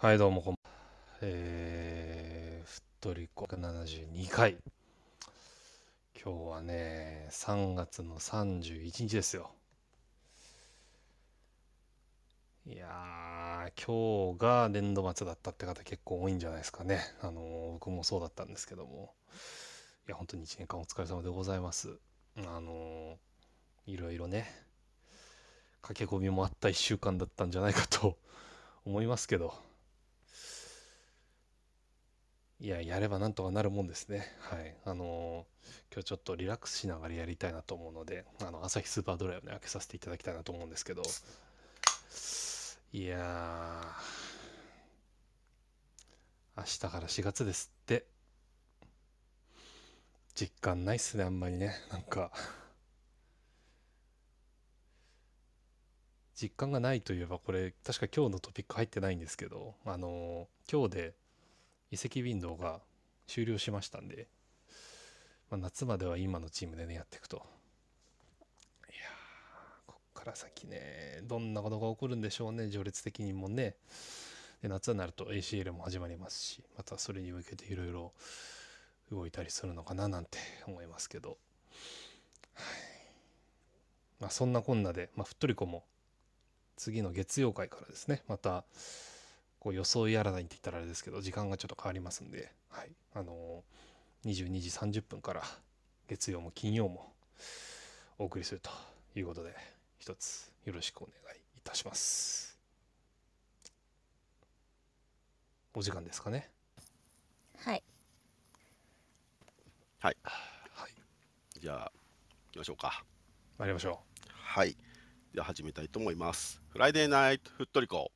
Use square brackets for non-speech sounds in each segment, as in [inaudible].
はい、どうもこんばんは。えー、ふっとりこ172回。今日はね、3月の31日ですよ。いや、今日が年度末だったって方結構多いんじゃないですかね。あのー僕もそうだったんですけども。いや、本当に1年間お疲れ様でございます。あのーいろいろね、駆け込みもあった1週間だったんじゃないかと思いますけど。いや、やればなんとかなるもんですね。はい。あのー今日ちょっとリラックスしながらやりたいなと思うので、あの、朝日スーパードライをね、開けさせていただきたいなと思うんですけど、いやー、明日から4月ですって。実感ないっすね、あんまりね。なんか、実感がないといえば、これ、確か今日のトピック入ってないんですけど、あのー今日で移籍ウィンドウが終了しましたんで、まあ、夏までは今のチームでね、やっていくと。いや、こっから先ね、どんなことが起こるんでしょうね、序列的にもね。で、夏になると ACL も始まりますし、またそれに向けていろいろ動いたりするのかななんて思いますけど。はい。まあ、そんなこんなで、まあ、ふっとりこも次の月曜会からですね、また、こう装いやらないって言ったらあれですけど、時間がちょっと変わりますんで、はい。あのー、22時30分から月曜も金曜もお送りするということで、一つよろしくお願いいたします。お時間ですかね？はい。はい。じゃあ、行きましょうか。参りましょはい。では始めたいと思います。フライデーナイトふっとりこ。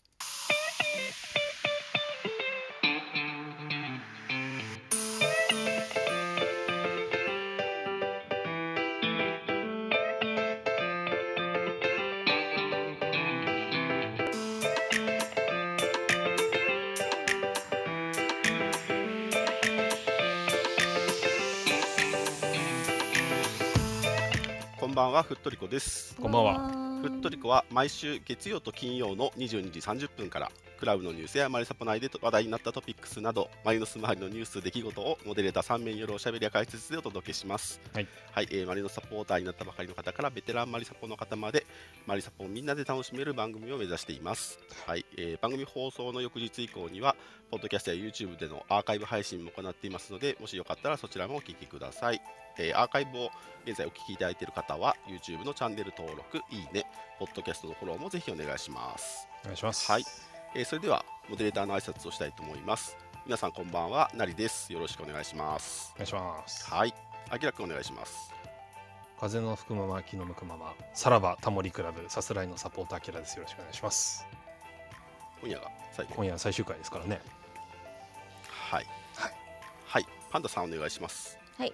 んばんは、ふっとりこです。こんばんは。ふっとりこは毎週月曜と金曜の22時30分からクラブのニュースやマリサポ内で話題になったトピックスなどマリノス周りのニュース出来事をモデレーター3名によるおしゃべりや解説でお届けします。はい、はいえーマリノスサポーターになったばかりの方からベテランマリサポの方までマリサポをみんなで楽しめる番組を目指しています、はいえー番組放送の翌日以降にはポッドキャストや YouTube でのアーカイブ配信も行っていますのでもしよかったらそちらもお聞きくださいえーアーカイブを現在お聞きいただいている方は YouTube のチャンネル登録、いいね、ポッドキャストのフォローもぜひお願いします。う。お願いします。はい、えーそれではモデレーターの挨拶をしたいと思います。皆さんこんばんは、なりです。よろしくお願いしますお。願いします。はい、あきらくんお願いします。風の吹くまま気の向くままさらばタモリクラブさすらいのサポーターキラですよろしくお願いします今夜が最後。今夜最終回ですからねはい、はいはい、パンダさんお願いします。はい。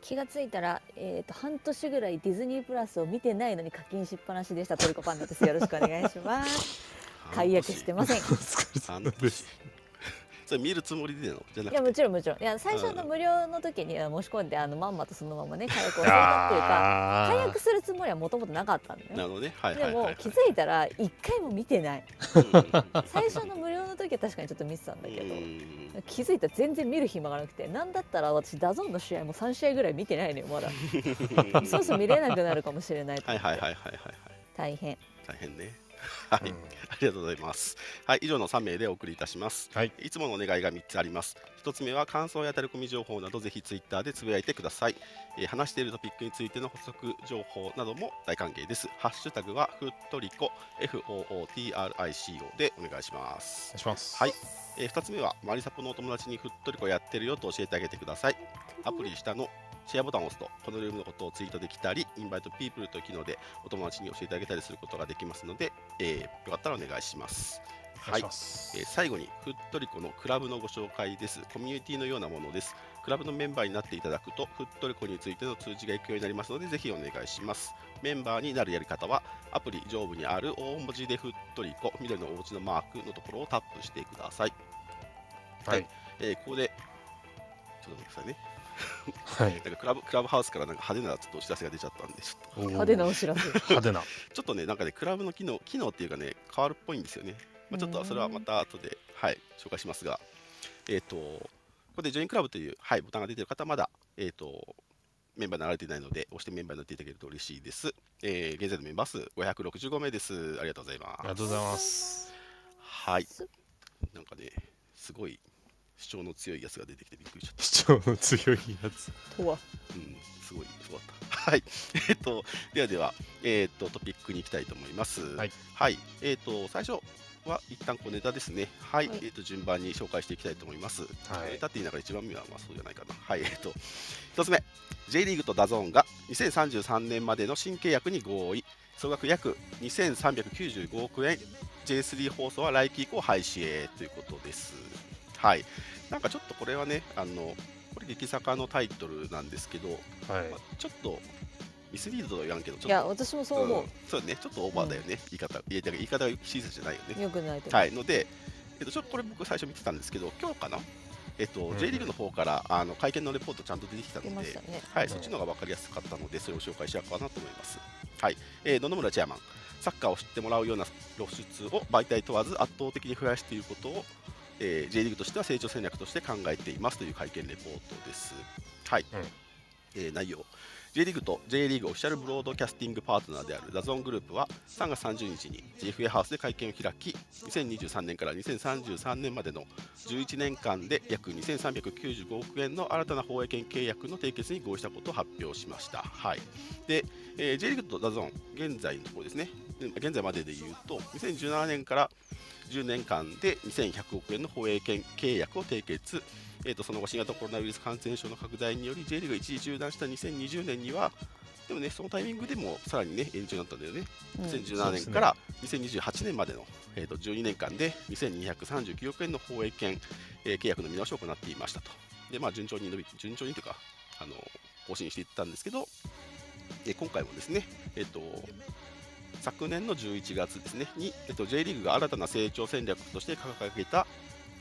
気がついたら、えっ、と半年ぐらいディズニープラスを見てないのに課金しっぱなしでしたトリコパンダです。よろしくお願いします。[laughs] 解約してません。[laughs] それ見るつもりでの？じゃなくやて。もちろんもちろん。いや最初の無料の時には申し込んであのまんまとそのままね [laughs] 解約をするっていうかあ解約するつもりはもともとなかったんだよ。なのね、はいではいはい、はい。も気づいたら一回も見てない。[laughs] 最初の無料の時は確かにちょっと見てたんだけど。うん気づいたら全然見る暇がなくてなんだったら私 DAZN の試合も3試合ぐらい見てないのよまだ [laughs] そうそう見れなくなるかもしれないはいはいはいはいはい。大変大変ね。[laughs] はい、うんありがとうございます。はい、以上の3名でお送りいたします。はいいつものお願いが3つあります。1つ目は感想やタレコミ情報などぜひツイッターでつぶやいてください。えー話しているトピックについての補足情報なども大歓迎です。ハッシュタグはふっとりこ FOOTRICO でお願いしますお願。いしますはい、え2つ目はマリサポのお友達にふっとりこやってるよと教えてあげてください。アプリ下のシェアボタンを押すと、このルームのことをツイートできたり、インバイトピープルという機能でお友達に教えてあげたりすることができますので、えーよかったらお願いします。お願いえー最後に、ふっとりこのクラブのご紹介です。コミュニティのようなものです。クラブのメンバーになっていただくと、ふっとりこについての通知が行くようになりますので、ぜひお願いします。メンバーになるやり方は、アプリ上部にある大文字でふっとりこ、緑のお家のマークのところをタップしてください。はいえーここで、ちょっと待ってくださいね。はいなんかクラブクラブハウスからなんか派手なちょっとお知らせが出ちゃったんで、ちょっおー派手なお知らせ派手なと [laughs] ちょっとね、なんかね、クラブの機能、機能っていうかね、変わるっぽいんですよね。まあ、ちょっとそれはまた後で、はい、紹介しますが、えっ、と、ここでジョインクラブという、はい、ボタンが出ている方はまだ、えっ、と、メンバーになられていないので、押してメンバーになっていただけると嬉しいです。えー現在のメンバー数565名です。ありがとうございます。ありがとうございます。はいす。なんかね、すごい主張の強いやつが出てきてびっくりしちゃった。主張の強いやつ。とはうん、すごい、すごかった。はい。[laughs] えっと、ではでは、えっと、トピックに行きたいと思います。はい。えっと、最初は一旦こうネタですね。はい。はいえっと、順番に紹介していきたいと思います。はいネタって言いながら一番目はまあそうじゃないかな。はい。えっと、一つ目、J リーグと DAZN が2033年までの新契約に合意。総額約2395億円。J3 放送は来期以降廃止へということです。はい。なんかちょっとこれはね、あの、これ激坂のタイトルなんですけど、はい。まあ、ちょっとミスリードとは言わんけど、ちょっといや私もそう思んそうね、ちょっとオーバーだよね、言い方、言い方が言い方が親切じゃないよう、ね。よくないと思う、はい、ので、えっと、ちょっとこれ僕最初見てたんですけど、今日かな、えっとうん。J リーグの方からあの会見のレポートちゃんと出てきたのでね。はい、うん。そっちの方が分かりやすかったので、それを紹介しようかなと思います。はい、えー野々村チェアマン、サッカーを知ってもらうような露出を媒体問わず圧倒的に増やしていることを、えー J リーグとしては成長戦略として考えていますという会見レポートです。はい、うん。えー内容 J リーグと J リーグオフィシャルブロードキャスティングパートナーであるダゾングループは3月30日に JFA ハウスで会見を開き2023年から2033年までの11年間で約2395億円の新たな放映権契約の締結に合意したことを発表しました。はいでえー J リーグと DAZN 現在のところですね現在までで言うと2017年から10年間で2100億円の放映権契約を締結えー、とその後、新型コロナウイルス感染症の拡大により J リーグが一時中断した2020年には、でもね、そのタイミングでもさらにね、延長になったんだよね。うん2017年から2028年までの、えー、と12年間で2239億円の放映権、えー契約の見直しを行っていましたと。で、まあ、順調に伸び、順調にというか、あの更新していったんですけど、えー今回もですね、えっ、と、昨年の11月ですね、に、えっと J リーグが新たな成長戦略として掲げた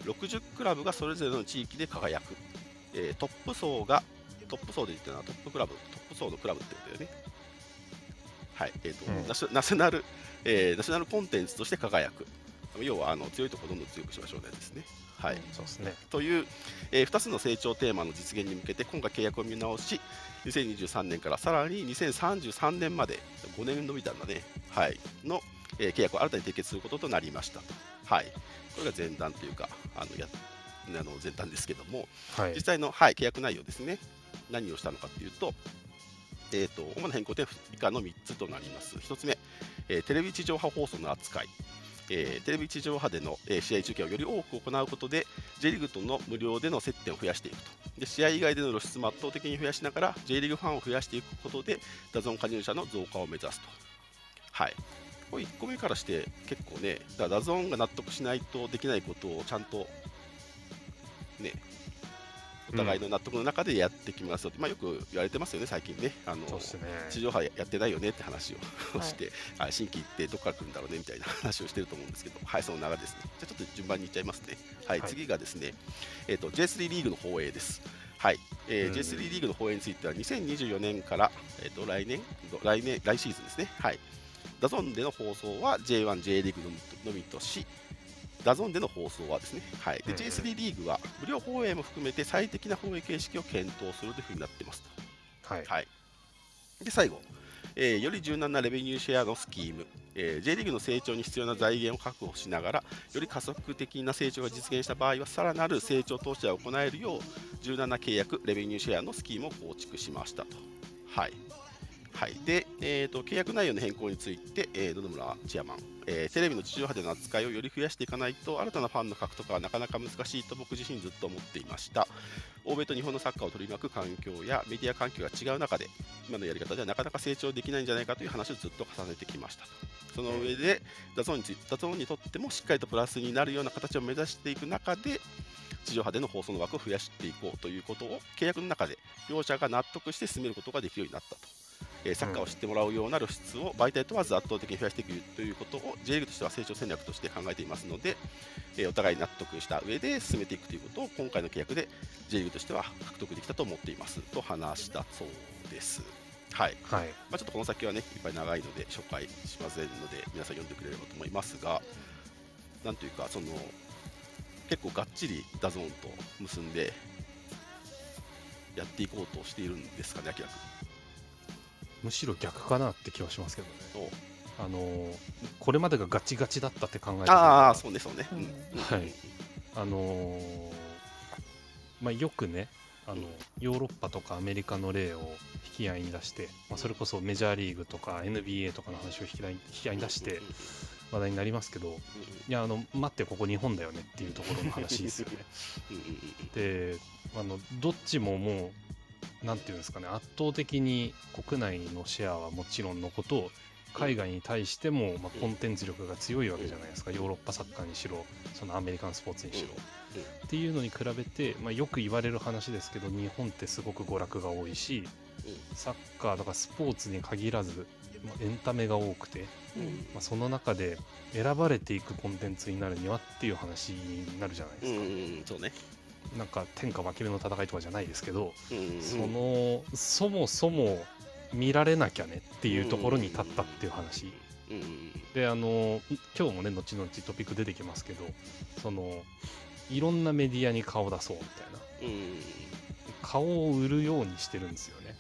60クラブがそれぞれの地域で輝く、えートップ層が、トップ層で言ってるのはトップクラブ、トップ層のクラブってことだよね。はい、えっ、と、うんナショナショナル、えーナショナルコンテンツとして輝く。要はあの強いところどんどん強くしましょうねですね。はい、そうですね。という、え2つの成長テーマの実現に向けて今回契約を見直し2023年からさらに2033年まで5年伸びたんだね、はい、の、えー契約を新たに締結することとなりましたと、はい、これが前段というかあのやあの前段ですけどもはい。実。際の、はい、契約内容ですね。何をしたのかというと,、えー、と主な変更点以下の3つとなります。1つ目、えーテレビ地上波放送の扱い。えーテレビ地上波での、えー試合中継をより多く行うことで J リーグとの無料での接点を増やしていくと。で試合以外での露出も圧倒的に増やしながら J リーグファンを増やしていくことでダゾン加入者の増加を目指すと。はいこれ1個目からして結構ねだダゾンが納得しないとできないことをちゃんとねお互いの納得の中でやってきますよって、まあ、よく言われてますよね最近ねあのね。地上波やってないよねって話をはいして、はい、新規ってどこから来るんだろうねみたいな話をしてると思うんですけど、はい、その流れですね。じゃあちょっと順番にいっちゃいますね。はい、はい次がですね、えっ、と J3 リーグの放映です。はい、えーうん J3 リーグの放映については2024年からえっ、と来年来年来シーズンですね。はい。ダゾンでの放送は J1、J リーグのみのみとし、ダゾンでの放送はですね、はい、でうんうん J3 リーグは無料放映も含めて最適な放映形式を検討するというふうになっていますと。はい。はい、で最後、えーより柔軟なレベニューシェアのスキーム、えー J リーグの成長に必要な財源を確保しながら、より加速的な成長が実現した場合は、さらなる成長投資が行えるよう、柔軟な契約、レベニューシェアのスキームを構築しましたと。はいはい、で、えーと、契約内容の変更について、えー野々村チェアマン、えーテレビの地上波での扱いをより増やしていかないと、新たなファンの獲得はなかなか難しいと僕自身ずっと思っていました。欧米と日本のサッカーを取り巻く環境やメディア環境が違う中で、今のやり方ではなかなか成長できないんじゃないかという話をずっと重ねてきましたと。その上で、 DAZN につい DAZN にとってもしっかりとプラスになるような形を目指していく中で、地上波での放送の枠を増やしていこうということを契約の中で両者が納得して進めることができるようになったと。えーサッカーを知ってもらうような露出を媒体問わず圧倒的に増やしていくということを J リーグとしては成長戦略として考えていますので、えーお互い納得した上で進めていくということを今回の契約で J リーグとしては獲得できたと思っていますと話したそうです。はいはい。まあ、ちょっとこの先はね、いっぱい長いので紹介しませんので、皆さん読んでくれればと思いますが、なんというかその結構がっちり DAZN と結んでやっていこうとしているんですかね、明らかむしろ逆かなって気はしますけどね。に。おあのーこれまでがガチガチだったって考えたああ、そうね、そうね。うん。はい。あのーまあ、よくねあのヨーロッパとかアメリカの例を引き合いに出して、まあ、それこそメジャーリーグとか NBA とかの話を引き合い引き合いに出して話題になりますけどいやあの待ってここ日本だよねっていうところの話ですよね。[laughs] であのどっちももうなんていうんですかね圧倒的に国内のシェアはもちろんのこと海外に対しても、まあ、コンテンツ力が強いわけじゃないですかヨーロッパサッカーにしろそのアメリカンスポーツにしろ。うんっていうのに比べて、まあ、よく言われる話ですけど日本ってすごく娯楽が多いしサッカーとかスポーツに限らず、まあ、エンタメが多くて、まあ、その中で選ばれていくコンテンツになるにはっていう話になるじゃないですか。うんうんうんそうね。なんか天下分け目の戦いとかじゃないですけど、そのそもそも見られなきゃねっていうところに立ったっていう話、であの今日もね後々トピック出てきますけどそのいろんなメディアに顔出そうみたいな。顔を売るようにしてるんですよね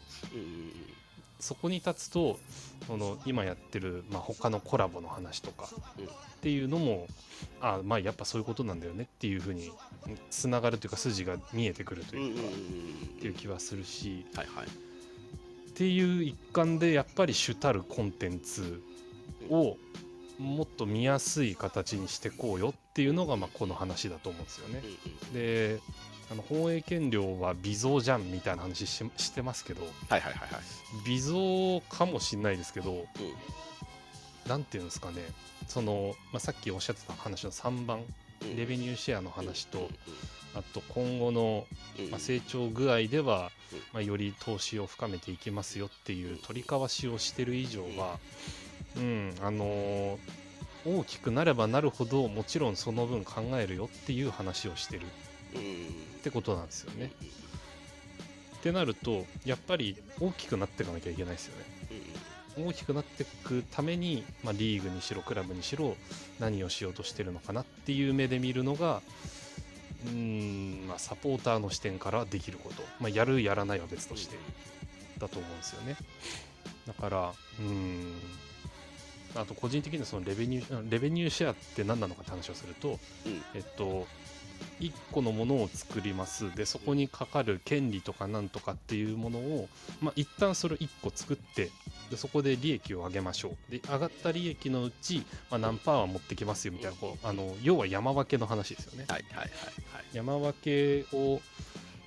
そこに立つとその今やってる、まあ、他のコラボの話とかうんっていうのもあまあやっぱそういうことなんだよねっていうふうにつながるというか筋が見えてくるというか、うんっていう気はするしはいはい。っていう一環でやっぱり主たるコンテンツをもっと見やすい形にしてこうよっていうのがまあこの話だと思うんですよねであの放映権料は微増じゃんみたいな話ししてますけどはいはいはいはい。微増かもしんないですけどうん。なんていうんですかね。その、まあ、さっきおっしゃってた話の3番うん。レベニューシェアの話とうんあと今後のうんまあ成長具合ではうん。まあより投資を深めていきますよっていう取り交わしをしてる以上はうんあのー大きくなればなるほどもちろんその分考えるよっていう話をしてるってことなんですよね。ってなるとやっぱり大きくなっていかなきゃいけないですよね。大きくなっていくために、まあ、リーグにしろクラブにしろ何をしようとしてるのかなっていう目で見るのがうーん、まあ、サポーターの視点からできること、まあ、やるやらないは別としてだと思うんですよね。だからうーん。あと個人的にはそのレベニューレベニューシェアって何なのかって話をすると、うん。えっと1個のものを作ります。でそこにかかる権利とかなんとかっていうものを、まあ、一旦それを1個作ってでそこで利益を上げましょう。で上がった利益のうち、まあ、何パーは持ってきますよみたいなこうあの要は山分けの話ですよね。はいはいはい。はい。山分けを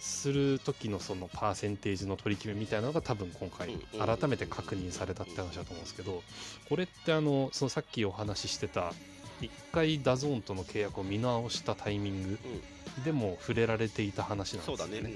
する時のそのパーセンテージの取り決めみたいなのが多分今回改めて確認されたって話だと思うんですけどこれってあのそのさっきお話ししてた1回 DAZN との契約を見直したタイミングでも触れられていた話なんですよね。そうだね。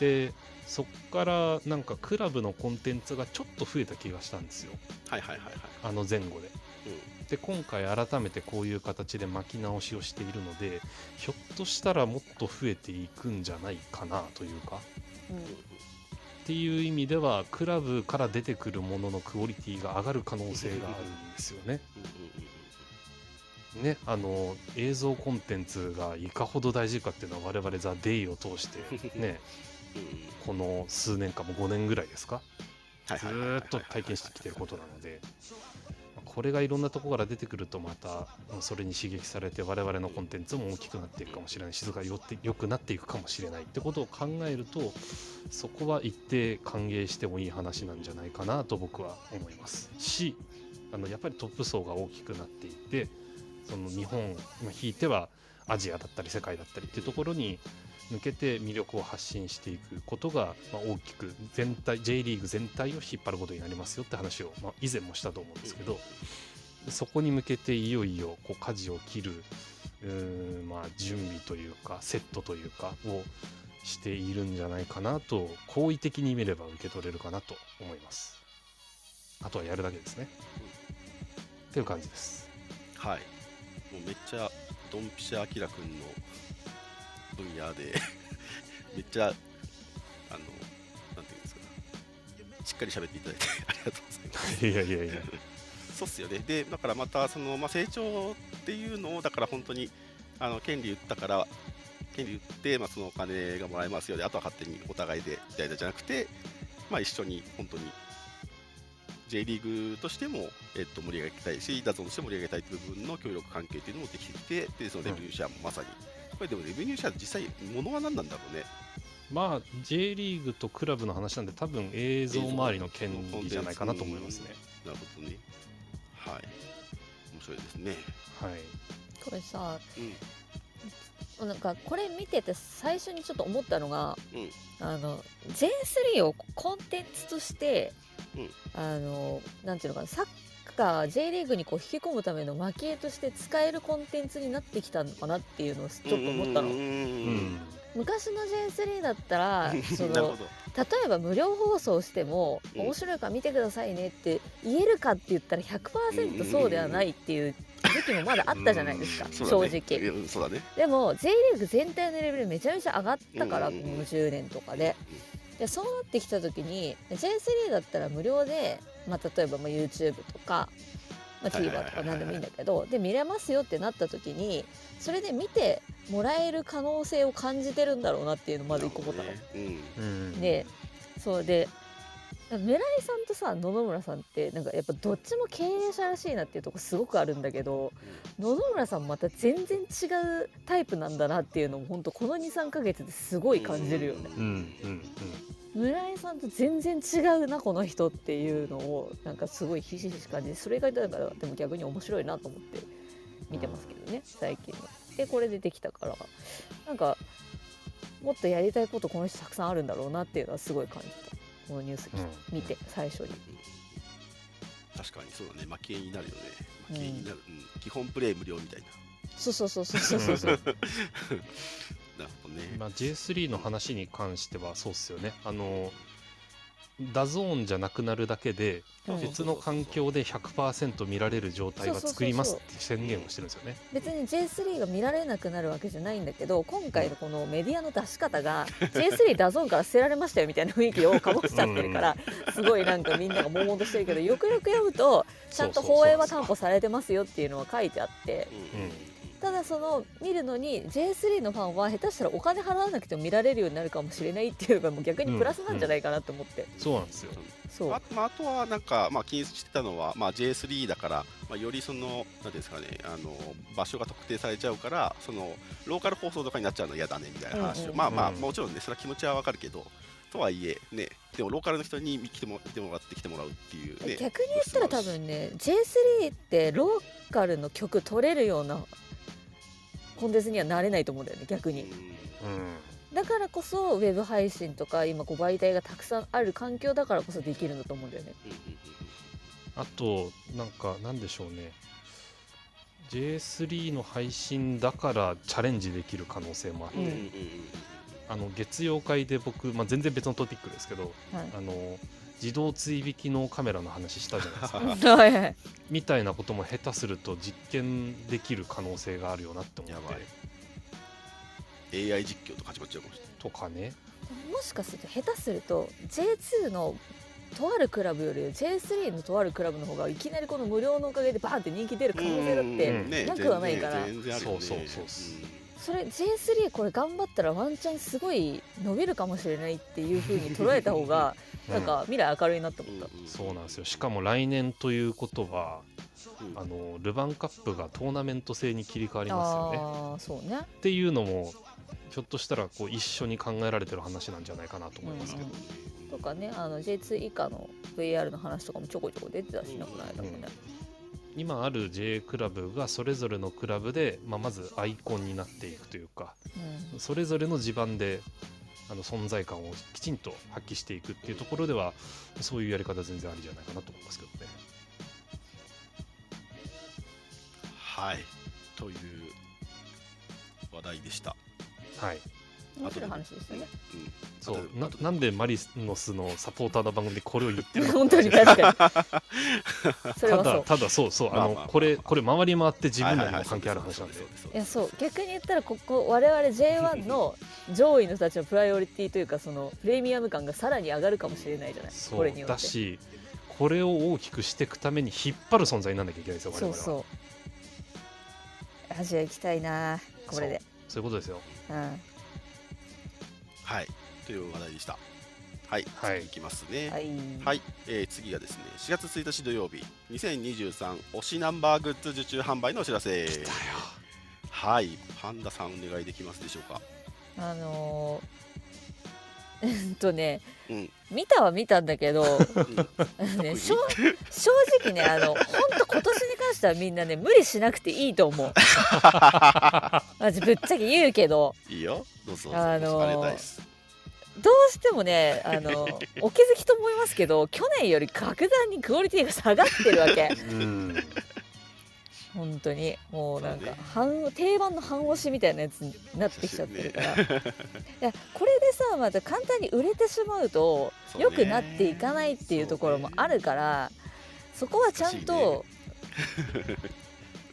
でそっからなんかクラブのコンテンツがちょっと増えた気がしたんですよはいはいはいはい。あの前後で。うんで今回改めてこういう形で巻き直しをしているのでひょっとしたらもっと増えていくんじゃないかなというかうんっていう意味ではクラブから出てくるもののクオリティが上がる可能性があるんですよね。ねあの映像コンテンツがいかほど大事かっていうのは我々ザ・デイを通してねうん。この数年間も5年ぐらいですか？ずっと体験してきてることなのでこれがいろんなところから出てくるとまたうんそれに刺激されて我々のコンテンツも大きくなっていくかもしれない。質がよって良くなっていくかもしれないってことを考えるとそこは一定歓迎してもいい話なんじゃないかなと僕は思います。しあのやっぱりトップ層が大きくなっていてその日本まあひいてはアジアだったり世界だったりっていうところに向けて魅力を発信していくことが、まあ、大きく全体 J リーグ全体を引っ張ることになりますよって話を、まあ、以前もしたと思うんですけど、そこに向けていよいよこう舵を切るうー、まあ、準備というかセットというかをしているんじゃないかなと好意的に見れば受け取れるかなと思います。あとはやるだけですね。っていう感じです。はい。もうめっちゃドンピシャアキラ君の分野で [laughs] めっちゃあのなんていうんですかしっかり喋っていただいてありがとうございます。いやいやいやそうっすよね。で、だからまたその、まあ、成長っていうのをだから本当にあの権利売ったから権利売って、まあ、そのお金がもらえますよであとは勝手にお互いでみたいなじゃなくて、まあ、一緒に本当に J リーグとしても、えっと、盛り上げたいし DAZN として盛り上げたいという部分の協力関係というのもできてきてでそのレベニューシェアもまさに、これでもレベニューシェア実際ものは何なんだろうね。まあ J リーグとクラブの話なんで多分映像周りの権利じゃないかなと思いますね。なるほどね。はい。面白いですね。はい。これさうん。なんかこれ見てて最初にちょっと思ったのが、うん。あの J3 をコンテンツとして、うんあのなんていうのかなサッカー J リーグにこう引き込むための蒔絵として使えるコンテンツになってきたのかなっていうのをちょっと思ったの。昔の J3 だったら [laughs] その例えば無料放送してもうん。面白いから見てくださいねって言えるかって言ったら100%そうではないっていう時期もまだあったじゃないですか、正ね。直。ね。でも J リーグ全体のレベルめちゃめちゃ上がったから、この10年とかででそうなってきた時に J3 だったら無料で、まあ、例えばまあ YouTube とか、まあ、TVer はいとか何でもいいんだけどで見れますよってなった時にそれで見てもらえる可能性を感じてるんだろうなっていうのをまず一個思ったの。ねうん。でそうで村井さんとさ野々村さんってなんかやっぱどっちも経営者らしいなっていうとこすごくあるんだけど野々村さんまた全然違うタイプなんだなっていうのも本当この23ヶ月ですごい感じるよね。うん。うん。村井さんと全然違うなこの人っていうのをなんかすごいひしひし感じてそれがだからでも逆に面白いなと思って見てますけどね最近の。でこれでできたからなんかもっとやりたいことこの人たくさんあるんだろうなっていうのはすごい感じたこのニュースうん。見て最初に。確かにそうだね負けになるよね負けになる、うん基本プレイ無料みたいそうそうそうそうそうそう。な [laughs] なるほどね、まあ J3 の話に関してはそうっすよね。あの DAZN じゃなくなるだけでうん。別の環境で100%見られる状態は作りますって宣言をしてるんですよね。別に J3 が見られなくなるわけじゃないんだけど今回のこのメディアの出し方が [laughs] J3 ダゾーンから捨てられましたよみたいな雰囲気を醸しちゃってるからすごいなんかみんなが悶々としてるけどよくよく読むとちゃんと放映は担保されてますよっていうのは書いてあって。うんうんただその見るのに J3 のファンは下手したらお金払わなくても見られるようになるかもしれないっていうのがもう逆にプラスなんじゃないかなと思って、そうなんですよ。そう。あまあ、あとはなんか、まあ、気にしてたのは、まあ、J3 だから、まあ、よりそのなんていうんですかねあの場所が特定されちゃうからそのローカル放送とかになっちゃうの嫌だねみたいな話。を、うんうん。まあまあうんもちろんねそれは気持ちはわかるけどとはいえねでもローカルの人に来ても見てもらって来てもらうっていうね。逆に言ったら多分ね J3 ってローカルの曲取れるようなコンテンツにはなれないと思うんだよね逆に。うん。うん。だからこそウェブ配信とか今こう媒体がたくさんある環境だからこそできるんだと思うんだよね。あとなんかなんでしょうね。J3 の配信だからチャレンジできる可能性もあって、うん。あの月曜会で僕、まあ、全然別のトピックですけどはい。あの自動追引きのカメラの話したじゃないですか。[laughs] みたいなことも下手すると実験できる可能性があるよなって思っやばてい AI 実況とか始まっちゃうかもしれない。とかね。もしかすると下手すると J2 のとあるクラブより J3 のとあるクラブの方がいきなりこの無料のおかげでバーンって人気出る可能性だっうん。てうん。ねなくはないから。全然全然あるよね。そうそうそうそそれ J3 これ頑張ったらワンチャンすごい伸びるかもしれないっていう風に捉えた方がうん。なんか未来明るいなと思った。うん。そうなんですよ。しかも来年ということはうん。あのルヴァンカップがトーナメント制に切り替わりますよね。ああそうね。っていうのもひょっとしたらこう一緒に考えられてる話なんじゃないかなと思いますけど、とかねあの J2 以下の VR の話とかもちょこちょこ出てたしなこの間もね。今ある J クラブがそれぞれのクラブで、まあ、まずアイコンになっていくというかうん。それぞれの地盤であの存在感をきちんと発揮していくっていうところではそういうやり方全然ありじゃないかなと思いますけどね。はい。という話題でした、はい、面白い話でしたね。うん、そう。ななんでマリノスのサポーターの番組でこれを言ってるのか。[laughs] 本当に確かに。[laughs] それたはそう。だただそうそう。あのまあまあまあこれこれ回り回って自分らにも関係ある話なんで。そうですそういやそう。逆に言ったらここ我々 J1 の上位の人たちのプライオリティというかそのプレミアム感がさらに上がるかもしれないじゃない。そう。これによって。だしこれを大きくしていくために引っ張る存在にならなきゃいけないですよ我々は。そうそアジア行きたいなこれで。そういうことですよ。うんはい。という話題でした。はい、はい。次いきますね。はい、はい、えー次がですね4月1日土曜日。2023推しナンバーグッズ受注販売のお知らせ。はい。パンダさんお願いできますでしょうか。あのー、[laughs] うんとね、うん。見たは見たんだけど、うん。ね、正正直ねあの本当今年に関してはみんなね無理しなくていいと思う。[laughs] マジぶっちゃけ言うけど。いいよ。どうぞ。あのーどうしてもねあの [laughs] お気づきと思いますけど去年より格段にクオリティが下がってるわけ。[laughs] うん。本当に。もうなんか半定番の半押しみたいなやつになってきちゃってるか。ら、いやこれでさまた簡単に売れてしまうと良くなっていかないっていうところもあるからそこはちゃんと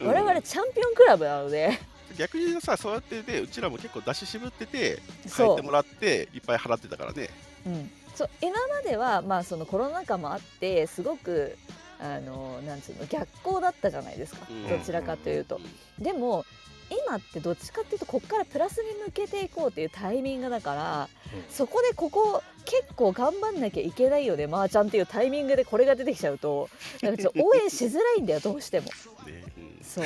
うん。我々チャンピオンクラブなので、逆にさそうやってねうちらも結構出し渋ってて変そう。えてもらっていっぱい払ってたからね。うん、そう今まではまあそのコロナ禍もあってすごくあのなんつうの逆行だったじゃないですか、うん。どちらかというと。ん。でも今ってどっちかっていうとこっからプラスに向けていこうっていうタイミングだから、うん。そこでここ結構頑張んなきゃいけないよねまー、ちゃんっていうタイミングでこれが出てきちゃうと。なんかちょっと応援しづらいんだよどうしても。ねうんそう。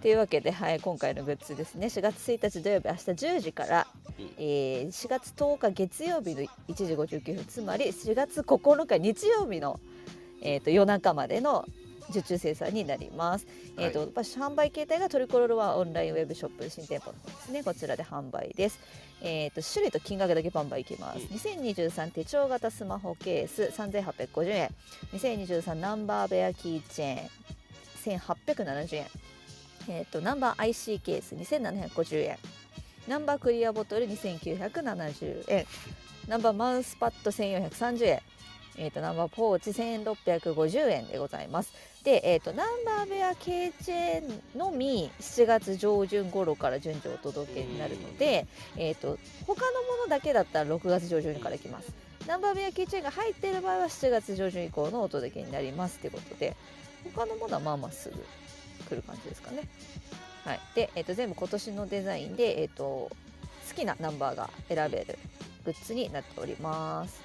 というわけで、はい、今回のグッズですね。4月1日土曜日明日10時から、うん。えー4月10日月曜日の1時59分つまり4月9日日曜日の、えー、と夜中までの受注生産になります。えーとまあ販売形態がトリコロールはオンラインウェブショップ新店舗の方ですね。こちらで販売です。えー、と種類と金額だけ販売いきます。うん。2023手帳型スマホケース3850円。2023ナンバーベアキーチェーン1870円。えー、とナンバー IC ケース2750円。ナンバークリアボトル2970円。ナンバーマウスパッド1430円。えー、とナンバーポーチ1650円でございます。で、えー、とナンバーベアケーチェーンのみ7月上旬頃から順次お届けになるので、えー、と他のものだけだったら6月上旬から来ます。ナンバーベアキーチェーンが入っている場合は7月上旬以降のお届けになりますということで他のものはまあまあすぐ来る感じですかね。はい、で、えー、と全部今年のデザインで、えー、と好きなナンバーが選べるグッズになっております。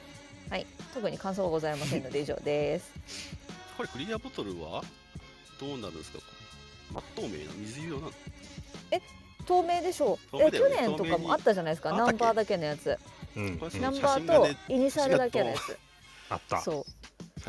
はい、特に感想はございませんので以上です。[laughs] これクリアボトルはどうなるんですか？真っ透明な水色なの？透明でしょう。透明え去年とかもあったじゃないですか。ナンバーだけのやつ、うんナンバーとイニシャルだけのやつ。あったそう。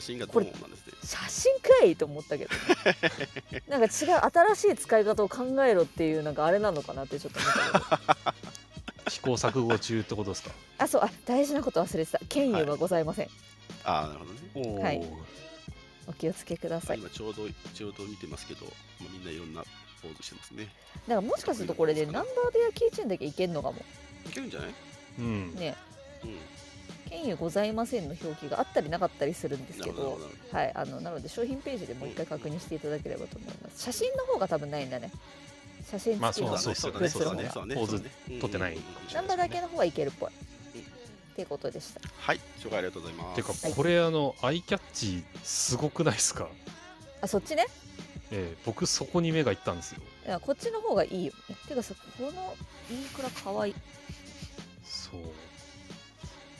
写真がドーンなんですね。写真かいと思ったけど、ね、[laughs] なんか違う新しい使い方を考えろっていうなんかあれなのかなってちょっと思ったけど。試行錯誤中ってことですか？あそうあ大事なこと忘れてた。権威はございません、ああなるほどね。はい。お気をつけください。今ちょうどちょうど見てますけど、まあ、みんないろんなポーズしてますね。だからもしかするとこれでナンバーベアキーチェーンだけいけんのかも。いけるんじゃない？うん。ね。うん権威ございませんの表記があったりなかったりするんですけどはいあのなので商品ページでもう一回確認していただければと思います。写真の方が多分ないんだね。写真まあ付きのそうそうだね。そうだね。そうだね。ポーズそうだね撮ってないうん。うんうんナンバーだけの方はいけるっぽい。うんっていうことでした。はい。紹介ありがとうございます。てかはい。これあのアイキャッチすごくないですか、あそっちね？えー僕そこに目がいったんですよ。いやこっちの方がいいよ。ねてかさこのインクラかわいい。そう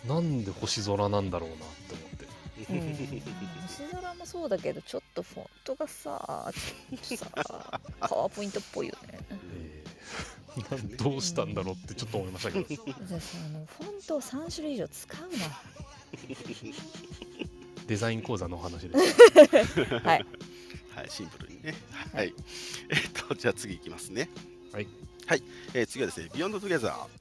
なんで星空なんだろうなって思ってうん星空もそうだけどちょっとフォントがさちょっとさパワーポイントっぽいよねえー [laughs] なんどうしたんだろうってちょっと思いましたけどじゃあさあのフォントを3種類以上使うデザイン講座のお話ですなはい [laughs] はい、シンプルにね。はい。えっと、じゃあ次いきますね。はい。はい。えー次はですね、 Beyond Together。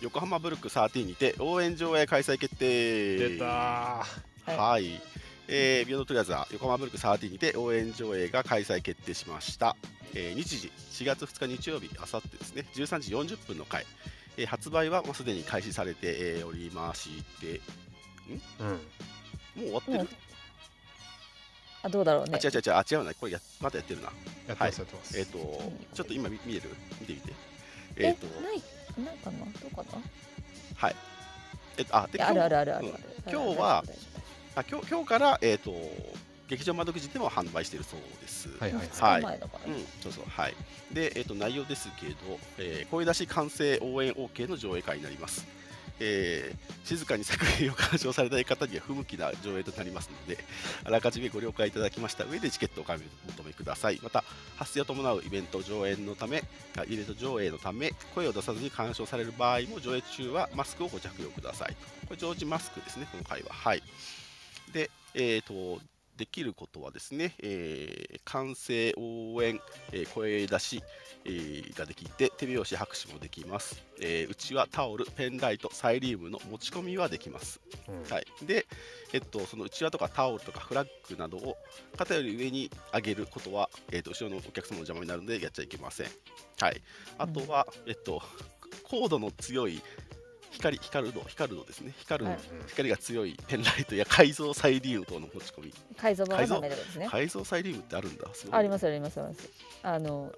横浜ブルク13にて応援上映開催決定。出たー。はい。はい。えー Beyond Together 横浜ブルク13にて応援上映が開催決定しました。えー日時4月2日日曜日、あさってですね、13時40分の回。えー発売はもうすでに開始されて、えーおりまして、うん。もう終わってる、もうあどうだろうね。あ、違う違う違う、あ、違うな、これやまだやってるな。やってますやってます、えっ、と、ちょっと今見見える？見てみて。ええっ、と、ないないかな？どうかな？はい。えっ、と、あ、で、いやあるあるあるあうんる今日はあ今日今日から、えっ、と、劇場窓口でも販売しているそうです。はいはい2日前だからね、うん、そうそう、はい。で、えっ、と、内容ですけど、えー声出し完成応援 OK の上映会になります。えー静かに作品を鑑賞されたい方には不向きな上映となりますので、[laughs] あらかじめご了解いただきました上でチケットをお買い求めください。また、発生を伴うイベント上演のため、あイベント上映のため、声を出さずに鑑賞される場合も上映中はマスクをご着用ください。これ、常時マスクですね、今回は。はい。で、えっ、と、できることはですね、えー歓声応援、えー声出し、えーができて手拍子拍手もできます、えーうちはタオルペンライトサイリウムの持ち込みはできます、うん。はい、で、えっと、そのうちわとかタオルとかフラッグなどを肩より上に上げることは、えっと、後ろのお客様の邪魔になるのでやっちゃいけません、はい、あとは、えっと、高度の強い光光る度光る度ですね。光る、はい。光が強いペンライトや改造サイリウム等の持ち込み。改造版はダメだですね。改造サイリウムってあるんだ。ありますありますあります。あの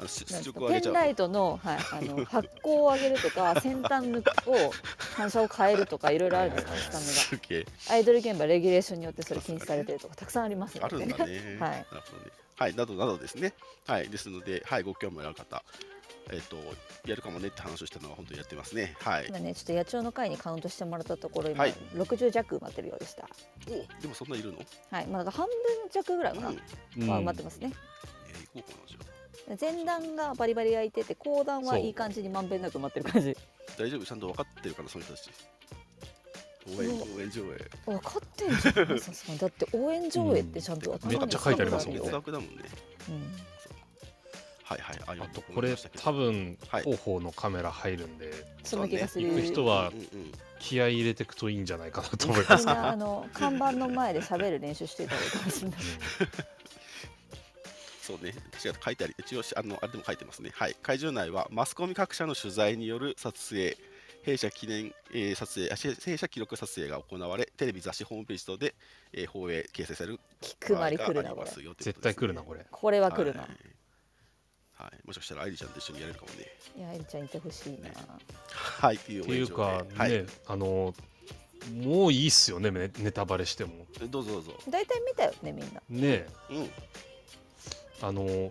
ペンライトの,、はい、あの発光を上げるとか [laughs] 先端を反射を変えるとかいろいろあるんですからスタメすげえ。がアイドル現場レギュレーションによってそれ禁止されてるとかたくさんありますのであるん。だね。はい。なるほどね。はい、などなどですね。はい、ですので、はい、ご興味ある方、えっ、と、やるかもねって話をしたのは本当にやってますね。はい。今ねちょっと野鳥の会にカウントしてもらったところ今、はい60弱埋まってるようでしたお、でもそんないるの？はいまあ半分弱ぐらいかな、うん。うんは埋まってますねえー、行こうかなじゃあ。前段がバリバリ開いてて後段はいい感じにまんべんなく埋まってる感じ大丈夫？ちゃんと分かってるかなその人たち。応援応援上映。分かってんじゃない [laughs] さすがにだって応援上映ってちゃんと頭にめっちゃ書いてありますもんね別枠だもんね。うんはいはい。あ、あ今とこれ多分はい。広報のカメラ入るんでその気がする、行く人は気合い入れていくといいんじゃないかなと思います。みんなあの看板の前で喋る練習してたらいいかもしれない。そうね、違う書いてあり、一応しあのあれでも書いてますね。はい、会場内はマスコミ各社の取材による撮影、弊社記念、えー撮影あ、し弊社記録撮影が行われ、テレビ、雑誌、ホームページ等で、えー放映、掲載される。聞くまり来る場なこれ。合がありますよ絶対来るなこれ。れ。これは来るな、はいはい、もしかしたらアイリちゃんと一緒にやれるかもね。い、やエリちゃんいてほしいな、ね。はい、っていうっていうか応援上映ねあのもういいっすよねネネタバレしても。はい、どうぞどうぞ。大体見たよねみんな。ね。うん、あの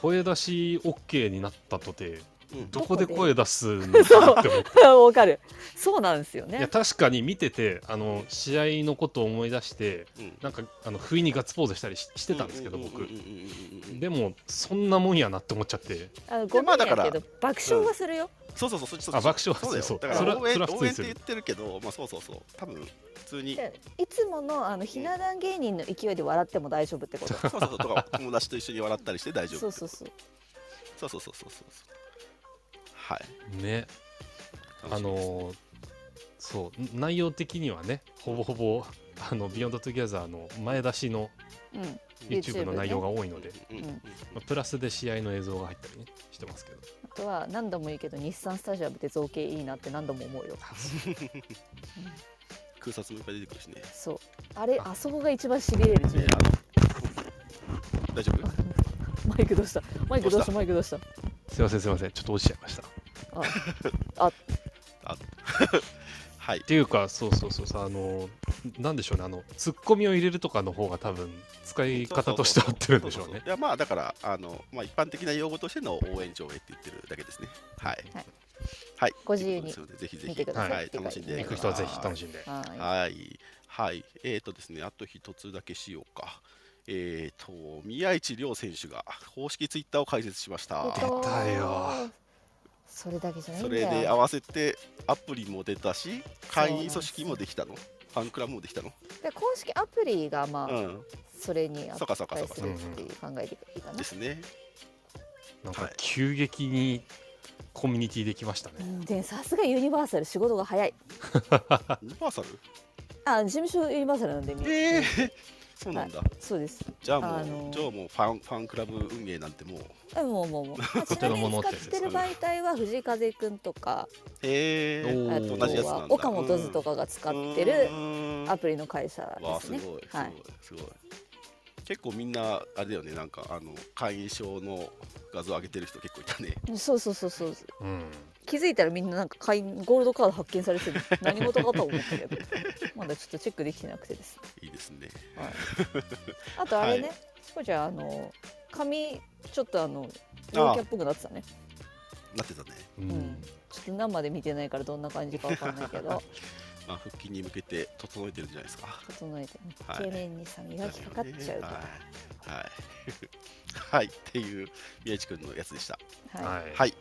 声出し OK になったとてうん、どこで声出すのかって思って。[laughs] わかる。そうなんですよいやね確かに見ててあの試合のことを思い出してうん。なんかあの不意にガッツポーズしたりししてたんですけど僕。でもそんなもんやなって思っちゃって。あのごめんやまあだからけど爆笑はするよ、そうそうそう、そうそうあ爆笑はそうだよ。そうだかそれはら応援それは普通にする。応援って言ってるけど、まあそうそうそう、多分普通に。でいつものあのひな壇芸人の勢いで笑っても大丈夫ってこと。そうそうそう。とか友達と一緒に笑ったりして大丈夫そうそうそう。そうそうそうそうそうはい。ね。あのそう内容的にはねほぼほぼあの Beyond Together の前出しのうん、YouTube の内容が多いので、うんまあプラスで試合の映像が入ったりねしてますけど。あとは何度も言うけど日産スタジアムって造形いいなって何度も思うよ。[laughs] 空撮もいっぱい出てくるしね。そう。あれあ。そこが一番しびれる自ね大丈夫？[laughs] マイクどうした？マイクどうした？マイクどうした？すいませんすいません。ちょっと落ちちゃいましたっあはいっていうかそうそうそうさあのなんでしょうねあのツッコミを入れるとかの方が多分使い方として合ってるんでしょうねいやまあだからあの、まあ、一般的な用語としての応援上映って言ってるだけですねはいはいはいご自由にぜひぜひ見てくださいはい、楽しんで行くださいく人はぜひ楽しんではいはい、はい、えーとですね、あと一つだけしようか。えーと、宮市亮選手が公式ツイッターを開設しました。出たよそれだけじゃないそんだよ。れで合わせてアプリも出たし、会員組織もできたの。ファンクラブもできたの。で公式アプリがまあ、うん、それにそうかそうかそうか値するっていう考えていいかな。ですね。なんかはい。急激にコミュニティできましたね、うんでさすがユニバーサル。仕事が早い。[laughs] ユニバーサル？あ事務所ユニバーサルなんでみんな。えー、そうなんだ。そうです。じゃあもう、あのー。じゃあもうファンファンクラブ運営なんてもう、えもうもうもうまあちなみに使ってる媒体は藤井風くんとかへえ同じやつなんだ。は岡本図とかが使ってるアプリの会社ですね。すごいすごはいいすごい。結構みんなあれだよねなんかあの会員証の画像上げてる人結構いたね。そうそうそうそう。うん気づいたらみんななんか会員ゴールドカード発見されてる [laughs] 何事かと思ったけどまだちょっとチェックできてなくてですね。いいですね。はい、あとあれね、はしこちゃんあの髪ちょっとあの陽キャっぽくなってたね。なってたね。ううんん。ちょっと生で見てないからどんな感じかわかんないけどま [laughs] あ、復帰に向けて整えてるんじゃないですか。整えてねはいイケメンにさ磨きかかっちゃうと。はい。はい。[laughs] はい、っていう宮市君のやつでした。はい。はいはい。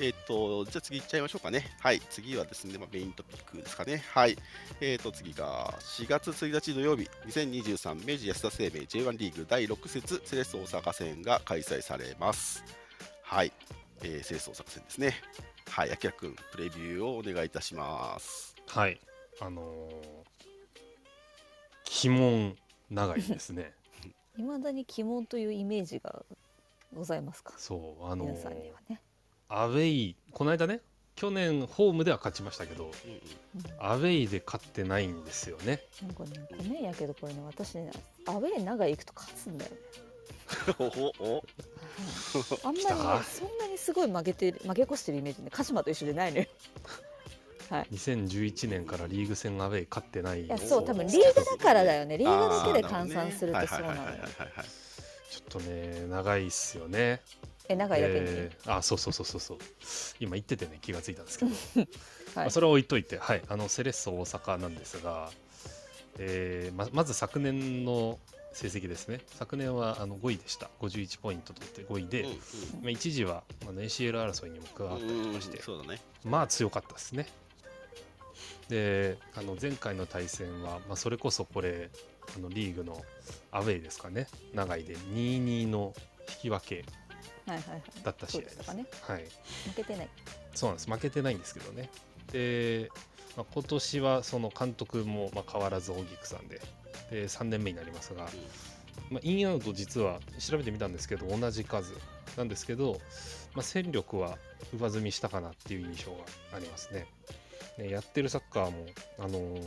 えっ、と、じゃあ次行っちゃいましょうかね。はい。次はですね、まあ、メイントピックですかね。はい。えっ、と、次が4月1日土曜日、2023明治安田生命 J1 リーグ第6節セレッソ大阪戦が開催されます。はい。えー、セレッソ大阪戦ですね。はい。あきらくん、プレビューをお願いいたします。はいあのー、鬼門長いですね [laughs] いまだに鬼門というイメージがございますか？そうあの皆さんにはね。アウェイこの間ね去年ホームでは勝ちましたけどうんアウェイで勝ってないんですよねなんかね、ごめんやけどこれね私ねアウェー長い行くと勝つんだよね。あんまりねそんなにすごい負けてる負け越してるイメージね鹿島と一緒でないのよ。はい。2011年からリーグ戦アウェイ勝ってないいやそう多分リーグだからだよね。リーグだけで換算するとそうなのちょっとね長いっすよね。え長いだけに。えーあそうそうそうそうそう。今言っててね気がついたんですけど、ま [laughs] はい。あ、それは置いといて。はい。あのセレッソ大阪なんですが、えーままず昨年の成績ですね。昨年はあの5位でした。51ポイント取って5位で、うんまあ、一時はあの ACL 争いにも加わったりとかして、そうだね。まあ強かったですね。であの前回の対戦は、まあ、それこそこれあのリーグのアウェイですかね長いで2-2の引き分けはいはいはい。だった試合ですそうでしたかね。はい、負けてない。そうなんです負けてないんですけどねで、まあ、今年はその監督もまあ変わらず荻久さんでで3年目になりますが、まあ、インアウト実は調べてみたんですけど同じ数なんですけど、まあ、戦力は上積みしたかなっていう印象がありますね。ねやってるサッカーも、あのー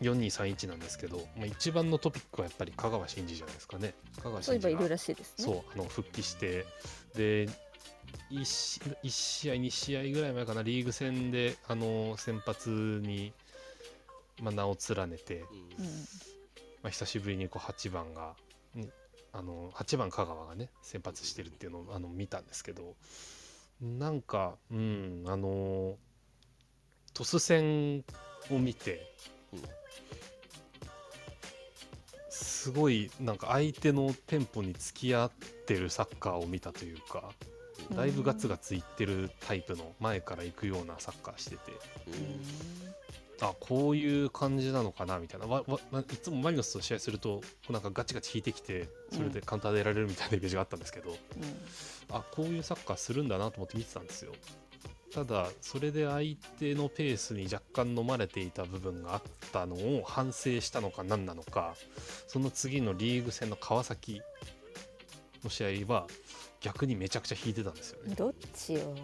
4231なんですけど、まあ、一番のトピックはやっぱり香川真司じゃないですかね。香川真司がそういえばいるらしいですね。そうあの復帰してで 1, し1試合2試合ぐらい前かなリーグ戦であの先発に、まあ、名を連ねて、うんうん。まあ、久しぶりにこう8番が、にあの8番香川がね先発してるっていうのをあの見たんですけどなんかうんあのトス戦を見て、うん。すごいなんか相手のテンポに付き合ってるサッカーを見たというかうん。だいぶガツガツいってるタイプの前から行くようなサッカーしてて。あこういう感じなのかなみたいな。わわまいつもマリノスと試合するとなんかガチガチ引いてきてそれでカウンターでやられるみたいなイメージがあったんですけど、うん。あこういうサッカーするんだなと思って見てたんですよただそれで相手のペースに若干飲まれていた部分があったのを反省したのか何なのかその次のリーグ戦の川崎の試合は逆にめちゃくちゃ引いてたんですよねどっちよ。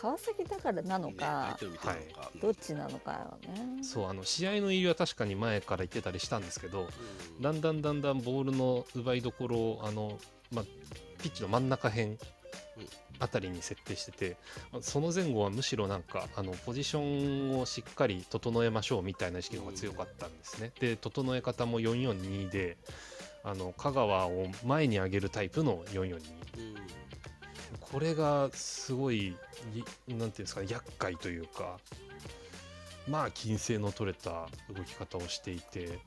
川崎だからなのねか相、手を見てるのか。どっちなのかよね。そうあの試合の入りは確かに前から言ってたりしたんですけどうんだんだんだんだんボールの奪いどころをあの、まあ、ピッチの真ん中辺あたりに設定してて、まあその前後はむしろなんかあのポジションをしっかり整えましょうみたいな意識の方が強かったんですね。で整え方も442であの香川を前に上げるタイプの442うん。これがすごいいなんていうんですか厄介というかまあ金星の取れた動き方をしていて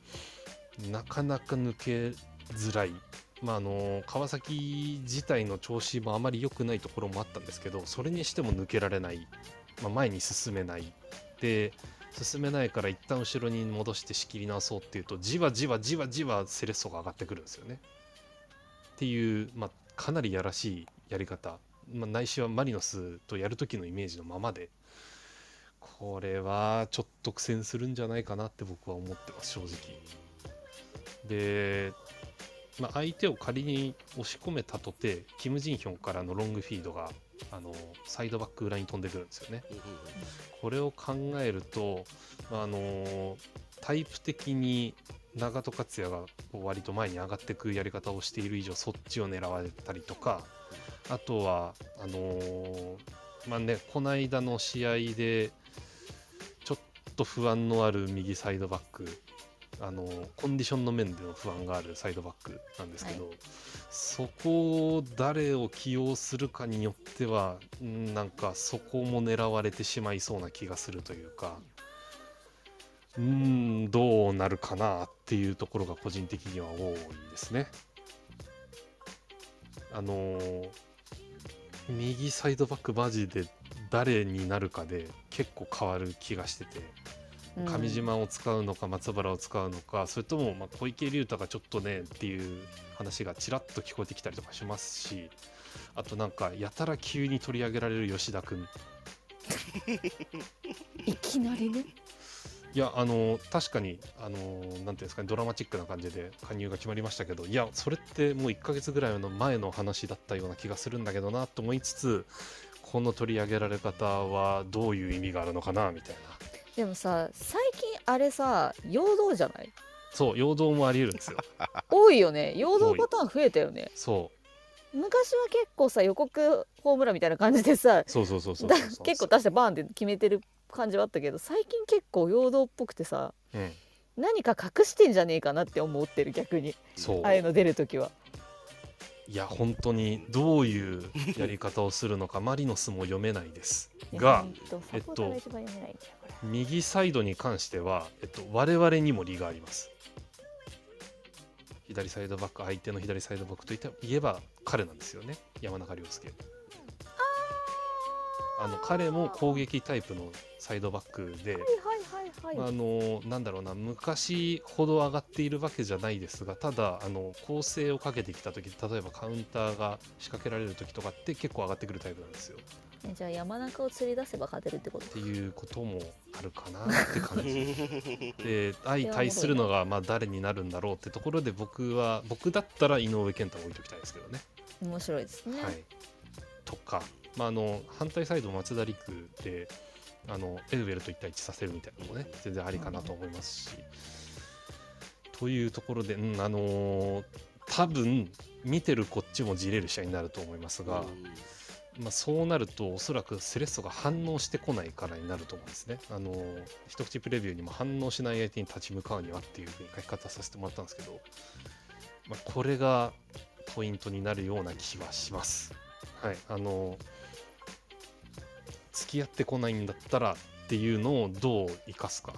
なかなか抜けづらい、まあ、あの川崎自体の調子もあまり良くないところもあったんですけどそれにしても抜けられない、まあ、前に進めないで進めないから一旦後ろに戻して仕切り直そうっていうとじわじわじわじわセレッソが上がってくるんですよね。っていう、まあ、かなりやらしいやり方、まあ、ないしはマリノスとやる時のイメージのままでこれはちょっと苦戦するんじゃないかなって僕は思ってます正直。で、まあ、相手を仮に押し込めたとてキム・ジンヒョンからのロングフィードがあのサイドバック裏に飛んでくるんですよね。これを考えると、まああのタイプ的に長戸克也が割と前に上がっていくやり方をしている以上そっちを狙われたりとかあとはあのーまあねこの間の試合でちょっと不安のある右サイドバックあのコンディションの面での不安があるサイドバックなんですけど、そこを誰を起用するかによってはんなんかそこも狙われてしまいそうな気がするというかうーんどうなるかなっていうところが個人的には多いですね。あのー右サイドバックマジで誰になるかで結構変わる気がしててうん上島を使うのか松原を使うのかそれともまあ小池龍太がちょっとねっていう話がちらっと聞こえてきたりとかしますしあとなんかやたら急に取り上げられる吉田君 [laughs] いきなりね。いやあの確かにあのなんていうんですかねドラマチックな感じで加入が決まりましたけどいやそれってもう1ヶ月ぐらいの前の話だったような気がするんだけどなと思いつつこの取り上げられ方はどういう意味があるのかなみたいなでもさ最近あれさ陽動じゃない？そう陽動もあり得るんですよ。[laughs] 多いよね。陽動パターン増えたよね。そ昔は結構さ予告ホームランみたいな感じでさうそうそうそうそうだそうそう。結構出してバーンって決めてる感じはあったけど最近結構陽動っぽくてさうん。何か隠してんじゃねえかなって思ってる逆に。そう。ああいうの出る時はいや本当にどういうやり方をするのかマリノスも読めないです。がほんと右サイドに関しては、えっと、我々にも利があります。左サイドバック相手の左サイドバックといって言えば彼なんですよね。山中亮介あの彼も攻撃タイプのサイドバックで、はいはいはいはい。あのなんだろうな昔ほど上がっているわけじゃないですがただあの構成をかけてきた時例えばカウンターが仕掛けられる時とかって結構上がってくるタイプなんですよ。えじゃあ山中を釣り出せば勝てるってことっていうこともあるかなって感じで相対するのがまあ誰になるんだろうってところで僕は僕だったら井上健太を置いときたいですけどね。面白いですね、はい、とか、まあ、あの反対サイド松田陸であのエルベルと1対1させるみたいなのもね全然ありかなと思いますし。というところで、うんあのー多分見てるこっちもじれる試合になると思いますが。まあ、そうなるとおそらくセレッソが反応してこないからになると思うんですね。あの一口プレビューにも反応しない相手に立ち向かうにはっていうふうに書き方させてもらったんですけど、まあ、これがポイントになるような気はします。はい、あの付き合ってこないんだったらっていうのをどう生かすか。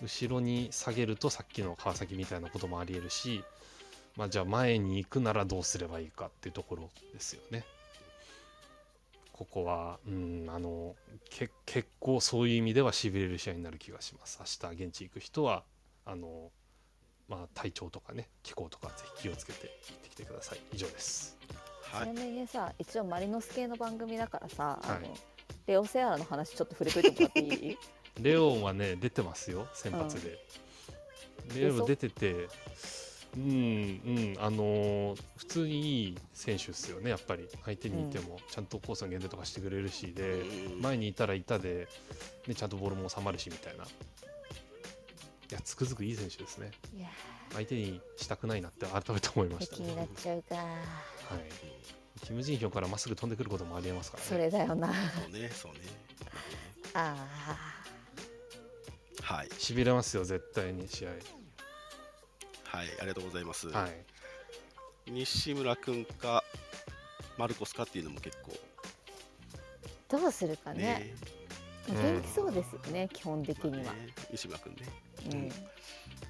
後ろに下げるとさっきの川崎みたいなこともありえるし、まあ、じゃあ前に行くならどうすればいいかっていうところですよね。ここは、うん、あのけ結構そういう意味ではしびれる試合になる気がします。明日現地行く人はあの、まあ、体調とかね気候とかぜひ気をつけて行ってきてください。以上です。はいちなみにさ一応マリノス系の番組だからさ、あはいのレオセアラの話ちょっと触れといてもらっていい？[laughs] レオンはね出てますよ先発で。レオン出ててうんうんあのー普通にいい選手ですよねやっぱり。相手にいてもちゃんとコースの限定とかしてくれるしで、うん。前にいたらいたで、ね、ちゃんとボールも収まるしみたいな。いやつくづくいい選手ですね。相手にしたくないなって改めて思いまーしたね。気になっちゃうかはいキム・ジンヒョンからまっすぐ飛んでくることもありえますからね。それだよな。そうねそうね。あはい。しびれますよ絶対に試合。はいありがとうございます、はい。西村君かマルコスかっていうのも結構。ーどうするかね。ね。うん元気そうですよね、基本的には、まあね。西村君ね。うん。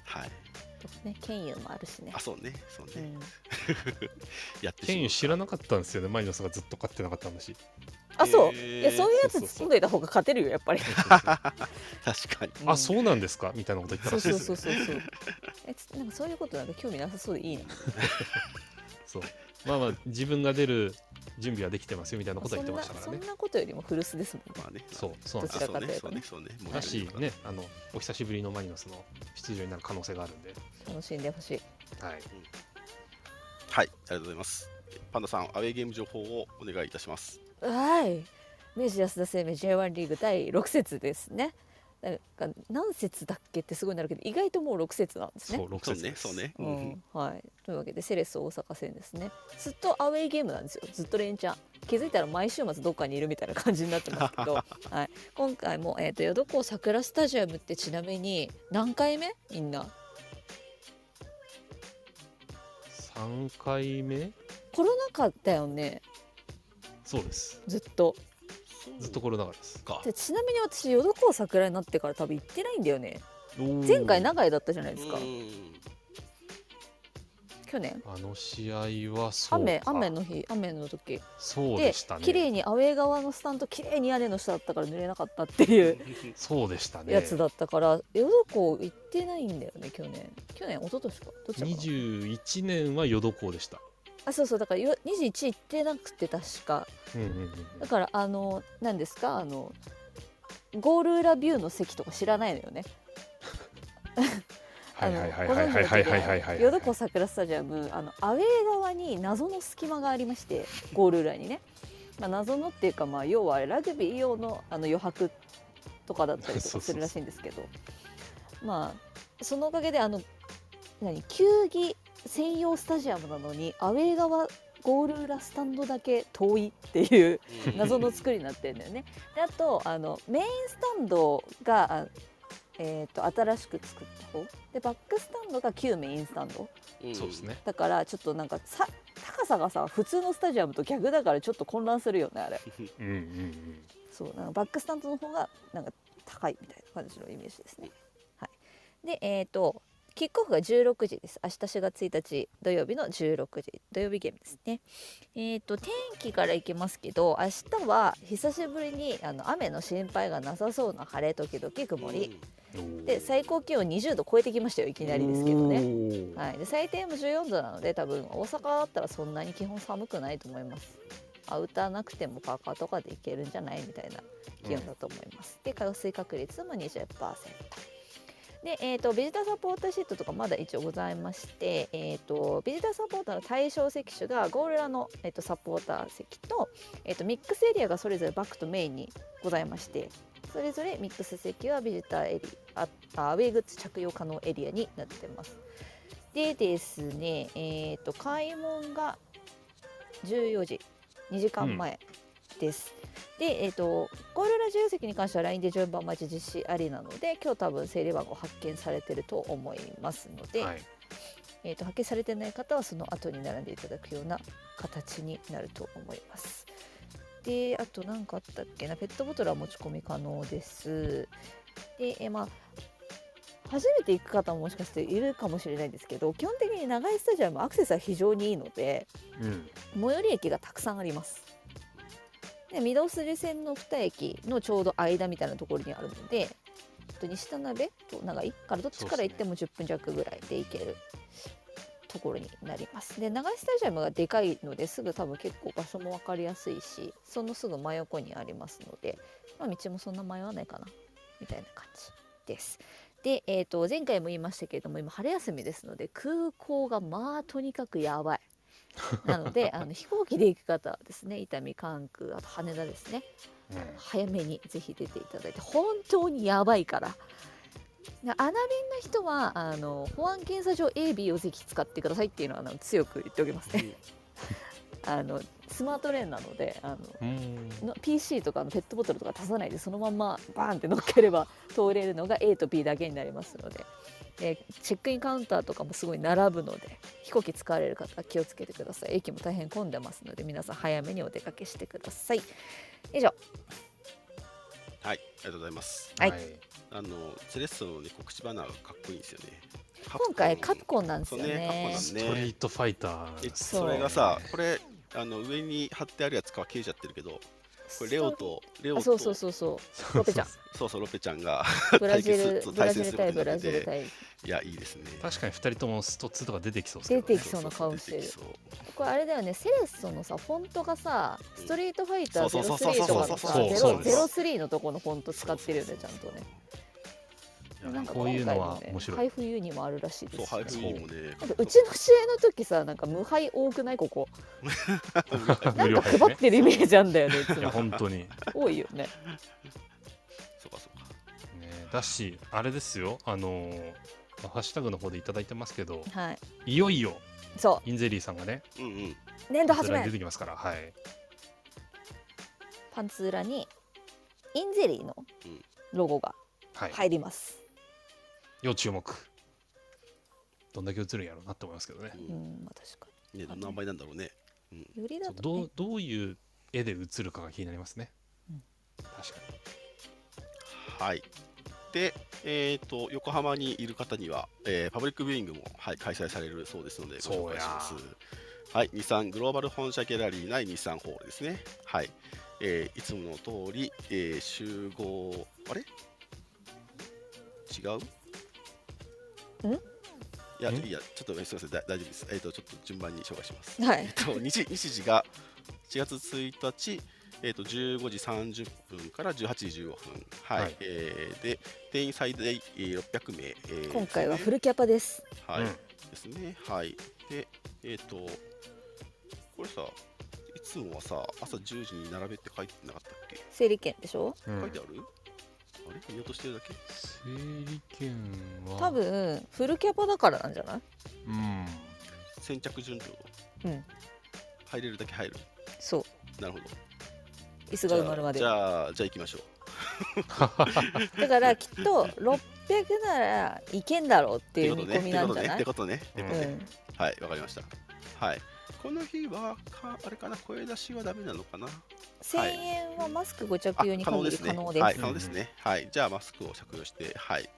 はいとね。剣佑もあるしね。あそうね。そうね、うん、[laughs] やってケンユ知らななかったんですよね。マリノスがずっと勝ってなかったんだし。あそう、いやそういうやつ突っ込んでいた方が勝てるよやっぱり、確かに。あそうなんですか？みたいなこと言ったそうらしいですね。そうそうそうそう。えつなんかそういうことなんか興味なさそうでいいな。そう。まあまあ自分が出る準備はできてますよみたいなことは言ってましたからね。そんなそんなことよりも古巣ですもんね。まあね。そうそうなんどですちらかというとね。あそうね。そうね。そうね。だしねあのお久しぶりのマリノスの出場になる可能性があるんで。楽しんでほしい。はい。はい。ありがとうございます。パンダさんアウェーゲーム情報をお願いいたします。はい。明治安田生命 J1 リーグ第6節ですねなんか何節だっけってすごいなるけど意外ともう6節なんですね。そう6そう節ねそうね、ううん。ん。はい、というわけでセレッソ大阪戦ですね。ずっとアウェイゲームなんですよ。ずっと連チャン。気づいたら毎週末どっかにいるみたいな感じになってますけど、[laughs] はい、今回も、えー、と淀港桜スタジアムってちなみに何回目？みんな。3回目？コロナ禍だよね。そうです。ずっとずっとコロナ禍ですかでちなみに私淀港桜になってから多分行ってないんだよね。前回長井だったじゃないですか。うん。去年。あの試合はそう雨か。雨の日雨の時。そうででしたね。綺麗にアウェー側のスタンド綺麗に屋根の下だったから濡れなかったっていう。[laughs] そうでしたね。やつだったから淀港行ってないんだよね去年。去年一昨年か。どっちだかな。21年は淀港でしたあそうそうだからよ21行ってなくて確か。うんうんうんだからあの何ですか？あのゴール裏ビューの席とか知らないのよね。[laughs] はいはいはいごはいはいはいはいはい。ははい淀港桜スタジアムあのアウェー側に謎の隙間がありましてゴール裏にね、まあ、謎のっていうか、まあ、要はラグビー用のあの余白とかだったりとかするらしいんですけど。まあそのおかげであの何？球技専用スタジアムなのにアウェー側ゴール裏スタンドだけ遠いっていう謎の作りになってるんだよね。であとあのメインスタンドが、あえー、と新しく作った方。でバックスタンドが旧メインスタンド。うん。そうですね。だからちょっとなんかさ高さがさ普通のスタジアムと逆だからちょっと混乱するよねあれ。うん。うんうんそうなんかバックスタンドの方がなんか高いみたいな感じのイメージですね。はい、でえっ、とキックオフが16時です。明日4月1日土曜日の16時。土曜日ゲームですね。えっ、と天気からいきますけど明日は久しぶりにあの雨の心配がなさそうな晴れ時々曇り、うん。で最高気温20度超えてきましたよいきなりですけどね。はい、で最低も14度なので多分大阪だったらそんなに基本寒くないと思います。アウターなくてもパーカーとかでいけるんじゃないみたいな気温だと思います、で降水確率も20%で、えー、とビジターサポーターシートとかまだ一応ございまして、えー、とビジターサポーターの対象席種がゴール裏の、えー、とサポーター席と,、えー、とミックスエリアがそれぞれバックとメインにございましてそれぞれミックス席はビジターエリアウェーグッズ着用可能エリアになってます。でですね、えー、と開門が14時2時間前。です、で、えー、とゴール裏自由席に関しては LINE で順番待ち実施ありなので今日多分整理番号発見されてると思いますので、はいえー、と発見されてない方はその後に並んでいただくような形になると思います。であと何かあったっけなペットボトルは持ち込み可能です。で、えーまあ初めて行く方ももしかしているかもしれないんですけど基本的に長いスタジアムアクセスは非常にいいのでうん最寄り駅がたくさんあります。で御堂筋線の2駅のちょうど間みたいなところにあるのでえっと西田辺と長井？からどっちから行っても10分弱ぐらいで行けるところになります。で長井スタジアムがでかいのですぐ多分結構場所も分かりやすいしそのすぐ真横にありますので、まあ、道もそんな迷わないかなみたいな感じです。で、えー、と前回も言いましたけれども今春休みですので空港がまあとにかくやばい。なのであの飛行機で行く方はですね伊丹関空あと羽田ですね。うん早めにぜひ出ていただいて本当にやばいから。でアナビンの人はあの保安検査場 AB をぜひ使ってくださいっていうのはあの強く言っておきますね。[laughs] あのスマートレーンなのであのうん。の PC とかのペットボトルとか足さないでそのまんまバーンって乗っければ通れるのが A と B だけになりますので、えーチェックインカウンターとかもすごい並ぶので飛行機使われる方は気をつけてください。駅も大変混んでますので皆さん早めにお出かけしてください。以上。はい、ありがとうございます。はい。あのセレッソの、ね、告知バナーがかっこいいんですよね。今回カプコン。なんですよそうねカプコンねなんストリートファイター。そう。それがさ、これあの上に貼ってあるやつかは消えちゃってるけど、これレオとレオとあそうそうそうそう。ロペちゃん。[laughs] そうそうロペちゃんがブラジル [laughs] 対ブラジル対ブラジル対いやいいですね。確かに2人ともスト2とか出てきそうですね出てきそうな顔してる。これあれだよね。セレッソのさフォントがさストリートファイターそうそう03とかのさそうそうそう03のとこのフォント使ってるよねちゃんとね。なんかこういうのは面白い。配布ユニもあるらしいでそう、すし配布ね。なんかうちの試合の時さなんか無敗多くない？ここ。な無んか配ってるイメージあんだよねいやも。本当に。ね多いよね。そうかそうか。だしあれですよ。あのーハッシュタグの方でいただいてますけどはい。いよいよそインゼリーさんがねうんうん。う年度初め。出てきますからはい。パンツ裏にインゼリーのうん。ロゴがはい、入ります、要注目。どんだけ映るんやろうなって思いますけどね。ううんんまあ確かねどんなんだろうね。によりだと、ね。どう、どういう絵で映るかが気になりますね、うん。確かはいでえっ、と横浜にいる方には、えーパブリックビューイングも、はい、開催されるそうですのでご紹介します。はい日産グローバル本社ギャラリー内日産ホールですね。はい。えーいつもの通り、えー集合あれ？違う？ん？いや、んいや、ちょっとすみません、だ大丈夫です。えっ、と、ちょっと順番に紹介します。はい。えっと、日日時が4月1日、えっと15時30分から18時15分、はい。はい。えーで定員最大えー600名、えー今回はフルキャパです。はい、うん。ですね、はい。で、えっ、と、これさ、いつもはさ、朝10時に並べって書いてなかったっけ、整理券でしょ？うん。書いてある？あれ？見落としてるだけ？整理券は。多分フルキャパだからなんじゃない？うん。先着順序。うん。入れるだけ入る。そう。なるほど。椅子が埋まるまでじゃあ、じゃあ行きましょう。[laughs] だからきっと600ならいけんだろうっていう見込みなんじゃない？ってことね。ってことね。ってことねうんはい、わかりました。はい。この日はか、あれかな、声出しはダメなのかな？1000円はマスクご着用に可能ですね。可能ですはい、可能ですね。はい、じゃあマスクを着用して、はい。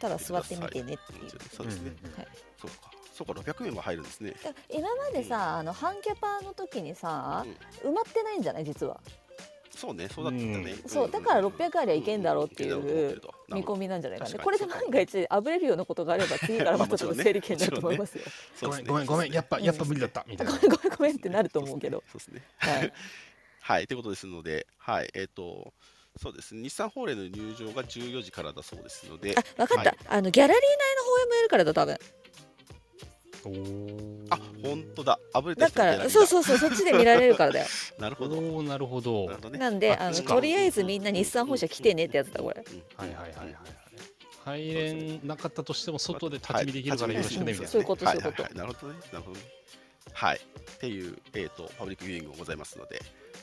ただ座ってみてねっていうそうですね。うんうんうんはいそうか。そうか、600名も入るんですね。今までさ、あの半キャパの時にさ、埋まってないんじゃない？実はそうね、そうだったね。そうだから600ありゃいけんだろうっていう。見込み。みなんじゃないかね確かにこれで万が一あぶれるようなことがあれば次からまたちょっと整理券になると思いますよ。ごめんそうですね。ごめんごめんやっぱやっぱ無理だった。みたいな。ごめんごめんごめんってなると思うけど。そうですね。はい。[laughs] はい、ということですので、はい、えっ、と、そうですね、日産ホーレの入場が14時からだそうですので、あ分かった、はい。あのギャラリー内の放映もやるからだ多分あ、本当だ、あぶれただからそうそうそうそっちで見られるからだよ。[laughs] なるほど。なるほど。なるほどね。なんであのとりあえずみんな日産本社来てねってやつだこれ。うんはいはいはいはいはい。入れんなかったとしても外で立ち見できるからよろしくねみたいなそういうことはそういうこと。ははなるほどね。なるほどね。はい。っていう、えっ、と、パブリックビューイングもございますので、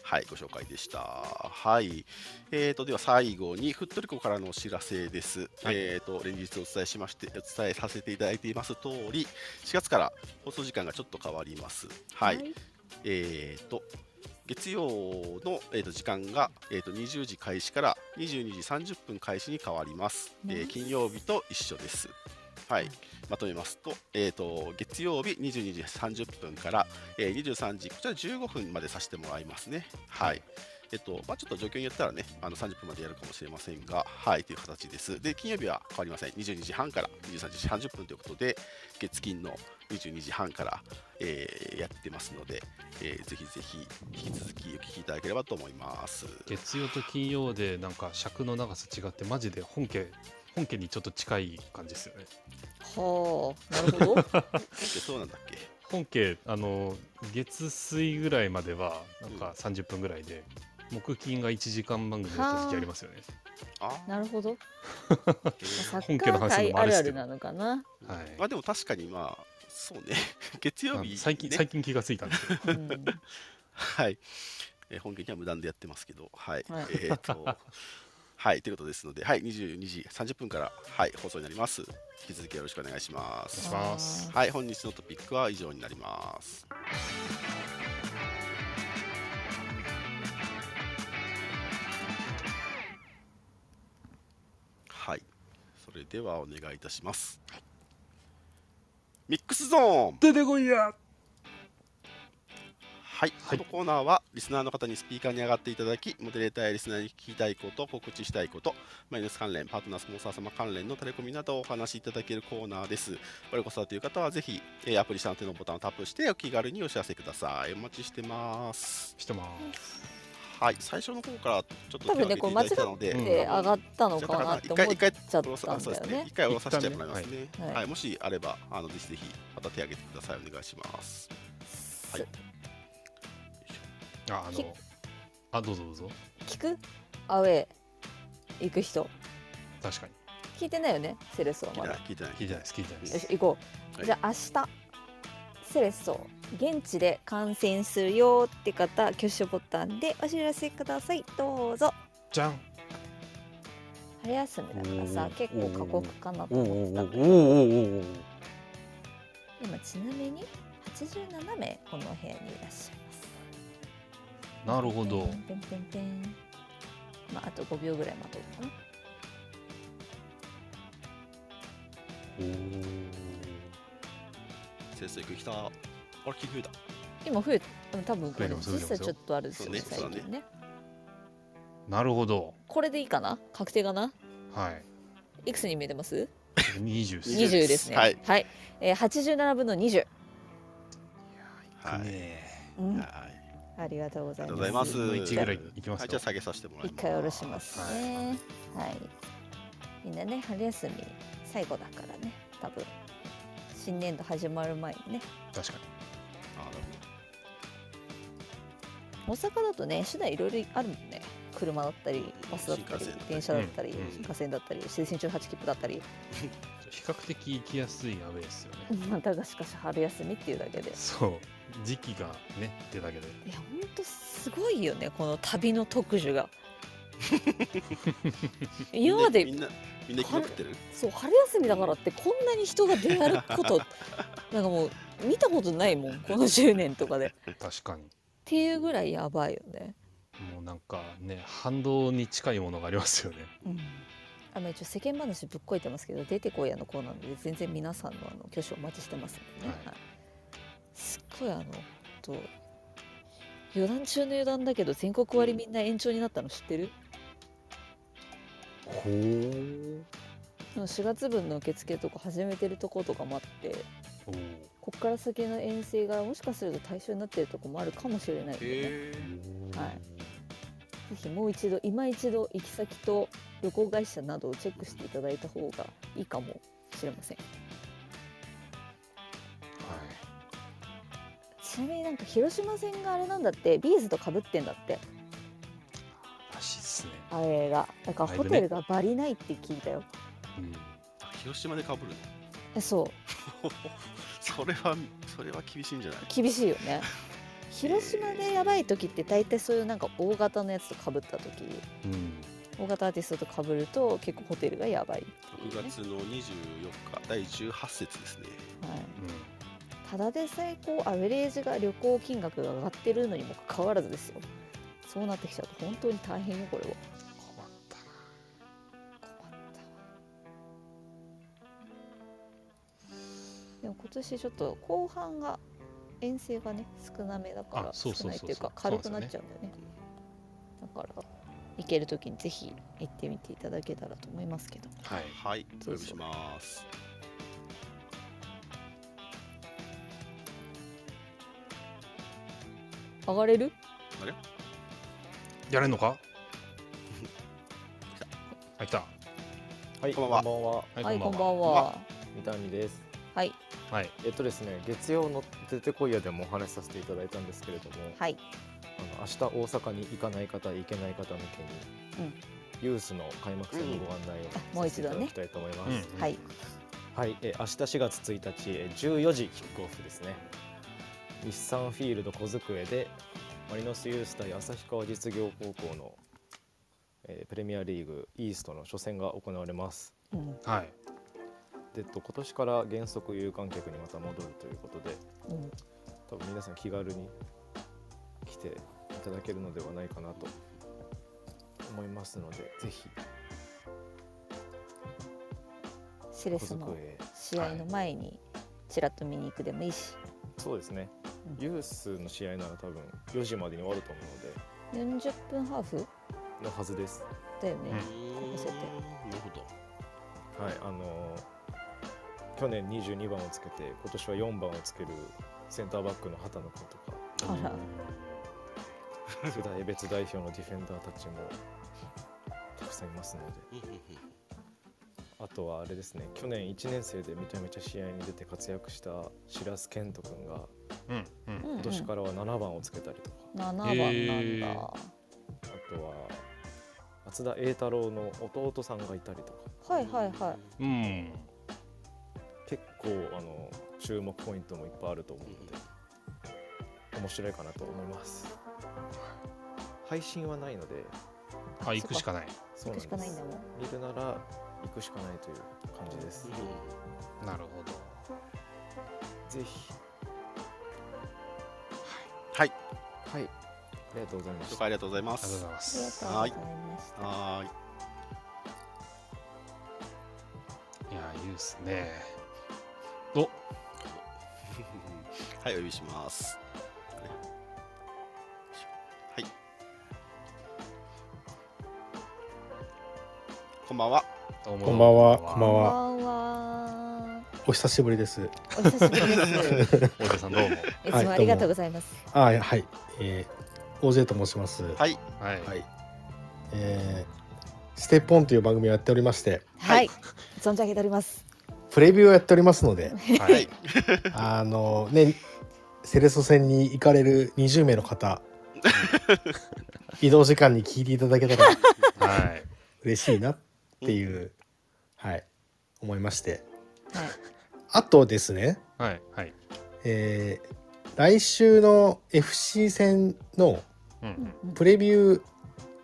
はい、ご紹介でした。はい。えっ、と、では最後に、ふっとりこからのお知らせです。はいえっ、と、連日お伝えしまして、お伝えさせていただいています通り、4月から放送時間がちょっと変わります。はい。えー、と月曜の、えー、と時間が、えー、と20時開始から22時30分開始に変わります。えー金曜日と一緒です。はい、まとめますと,、えー、と月曜日22時30分から、えー23時こちら15分までさせてもらいますね。はいえっとまあ、ちょっと状況によったらね、あの30分までやるかもしれませんが、はい、という形です。で、金曜日は変わりません。22時半から23時30分ということで、月金の22時半から、えーやってますので、えーぜひぜひ引き続きお聞きいただければと思います。月曜と金曜でなんか尺の長さ違ってマジで本家本家にちょっと近い感じですよね。はあなるほど。でそうなんだっけ？本家あの月水ぐらいまではなんか30分ぐらいで、木金が1時間番組だった時期ありますよね。あ。なるほど。本家の話もあるっすけど。あるあるなのかな、はい。まあでも確かにまあ、そうね、[laughs] 月曜日、ね、最近最近気がついたんで。すけどうん、[laughs] はい、えー本家には無断でやってますけど、はい、はい。えっ、と、はい、ということですので、はい、22時30分から、はい、放送になります。引き続きよろしくお願いします。お願いしますはい、本日のトピックは以上になります。はい、それではお願いいたします。ミックスゾーン出てこいやはい、はいこのコーナーはリスナーの方にスピーカーに上がっていただき、モデレーターやリスナーに聞きたいこと、告知したいこと、マイナス関連、パートナースポンサー様関連のタレコミなどをお話しいただけるコーナーです。我こそはという方はぜひ、えーアプリ下の手のボタンをタップしてお気軽にお知らせください。お待ちしてます。してますはい、最初の方からちょっと多分ね挙げていただいたので、うんで上がったのかなって思っ一回ちゃったんだよね。一回下ろさせてもらいますね。はい、もしあれば、あのぜひぜひまた手を挙げてください。お願いします。はいああきのあどうぞどうぞ。聞く？アウェー行く人。確かに。聞いてないよね？セレッソは聞いてなまだい聞いてない。聞いてないです聞いてないです。よし行こう、はい。じゃあ明日。セレッソ。現地で観戦するよって方挙手ボタンでお知らせください。どうぞ。じゃん。春休みだからさ結構過酷かなと思ってたんだけど。おおおお今ちなみに87名この部屋にいらっしゃいますなるほど。ペンペンペン。ペンまああと5秒ぐらい待とうかな。先生行く来たあれ気増えた。今増えた多分これ増えてます実際ちょっとあるんですよねそうね最近ね。なるほど。これでいいかな？確定かな？はい。いくつに見えてます？20っす20 20です。ねはい。はい、えー、87分の20、はいねうん。はいありがとうございます。がとうございます。分の1ぐらいいきますよ。はいじゃあ下げさせてもらいます。一回下ろします。ねはい、みんなね春休み最後だからね。多分新年度始まる前にね。確かに。大阪だとね手段いろいろあるもんね。車だったりバスだったり新幹線だったり。電車だったり、うんうん。新幹線だったり青春18切符だったり比較的行きやすいアウェイですよね。またがしかし春休みっていうだけで。そう。時期がねってだけで。いやほんとすごいよねこの旅の特需が。[laughs] 今までみんなみんな生き残ってる？そう春休みだからってこんなに人が出歩くこと [laughs] なんかもう見たことないもんこの10年とかで。っ確かに。ていうぐらいやばいよね、もうなんかね反動に近いものがありますよね。うん、あの一応世間話ぶっこいてますけど出てこいやのコーナーなので全然皆さんのあの挙手お待ちしてますのでね、はい。はい。すっごいあのと余談中の余談だけど全国割みんな延長になったの知ってる？ほう。その4月分の受付とか始めてるとことかもあってこっから先の遠征がもしかすると対象になってるとこもあるかもしれないので、ね、へはいぜひもう一度今一度行き先と旅行会社などをチェックしていただいた方がいいかもしれません。はい。ちなみになんか広島戦があれなんだって？ビーズとかぶってんだって？らしいっすね。あれが。だからホテルがバリないって聞いたよ。うん。あ広島でかぶるの？えそう。[laughs] それはそれは厳しいんじゃない？厳しいよね広島でやばい時って大体そういうなんか大型のやつとかぶった時。うん。大型アーティストとかぶると結構ホテルがやばい。っていう6ね月の24日第18節ですね。はい、うただでさえこうアベレージが旅行金額が上がってるのにもかかわらずですよ。そうなってきちゃうと本当に大変よこれは。ん困った。困った。わでも今年ちょっと後半が遠征がね少なめだから少ないっていうか軽くなっちゃうんだよね。だから行ける時にぜひ行ってみていただけたらと思いますけど。はい。はい。お呼びします。上がれる？やれんのか？[laughs] あいた。はい、こんばんは。こんばんは。はいはいこんばんこんばんは。三谷です。はい。はい。えっとですね、月曜の出てこいやでもお話しさせていただいたんですけれども、はい。あの明日大阪に行かない方、行けない方向けに、うん。ユースの開幕戦のご案内をあもう一度ねさせていただきたいと思います。うん。はい。はい、え明日4月1日え14時キックオフですね。日産フィールド小机でマリノスユース対旭川実業高校の、えープレミアリーグイーストの初戦が行われます。うん。はいでと今年から原則有観客にまた戻るということでうん多分皆さん気軽に来ていただけるのではないかなと思いますのでぜひ。小セレスの試合の前にちらっと見に行くでもいいし、そうですね、うん。ユースの試合なら多分4時までに終わると思うので。40分ハーフ？のはずです。だよね、うん。なるほど。はいあのー去年22番をつけて今年は4番をつけるセンターバックの畑野君とか。あら。世代別代表のディフェンダーたちもたくさんいますので。うんうんうんあとはあれですね去年1年生でめちゃめちゃ試合に出て活躍した白洲健人君がうんうん。うん今年からは7番をつけたりとか、7番なんだ、へー。あとは松田栄太郎の弟さんがいたりとか。はいはいはい。うん。結構あの注目ポイントもいっぱいあると思うので面白いかなと思います。配信はないのであ行くしかない。そう行くしかないんだもん見るなら行くしかないという感じです、なるほど。ぜひ。はい。はい。ありがとうございました。紹介ありがとうございまありがとうごすざいまありがすとうございました。はーい。いやいいですねお。[laughs] はいお呼びします。はい。こんばんは。こんばんは。こんばんは。お久しぶりです。お久しぶりです。大手さんどうも。いつもありがとうございます。あはい、はい、えー、OJ と申します。ははい。はい、い、えー、ステップオンという番組をやっておりまして、はい。存じ上げておりますプレビューをやっておりますので、はい。はいあのね、セレソ戦に行かれる20名の方、[laughs] 移動時間に聞いていただけたらはい。嬉しいなっていう、はい、思いまして。はい。あとですね、はいはい。えー、来週の FC 戦のうん。プレビュー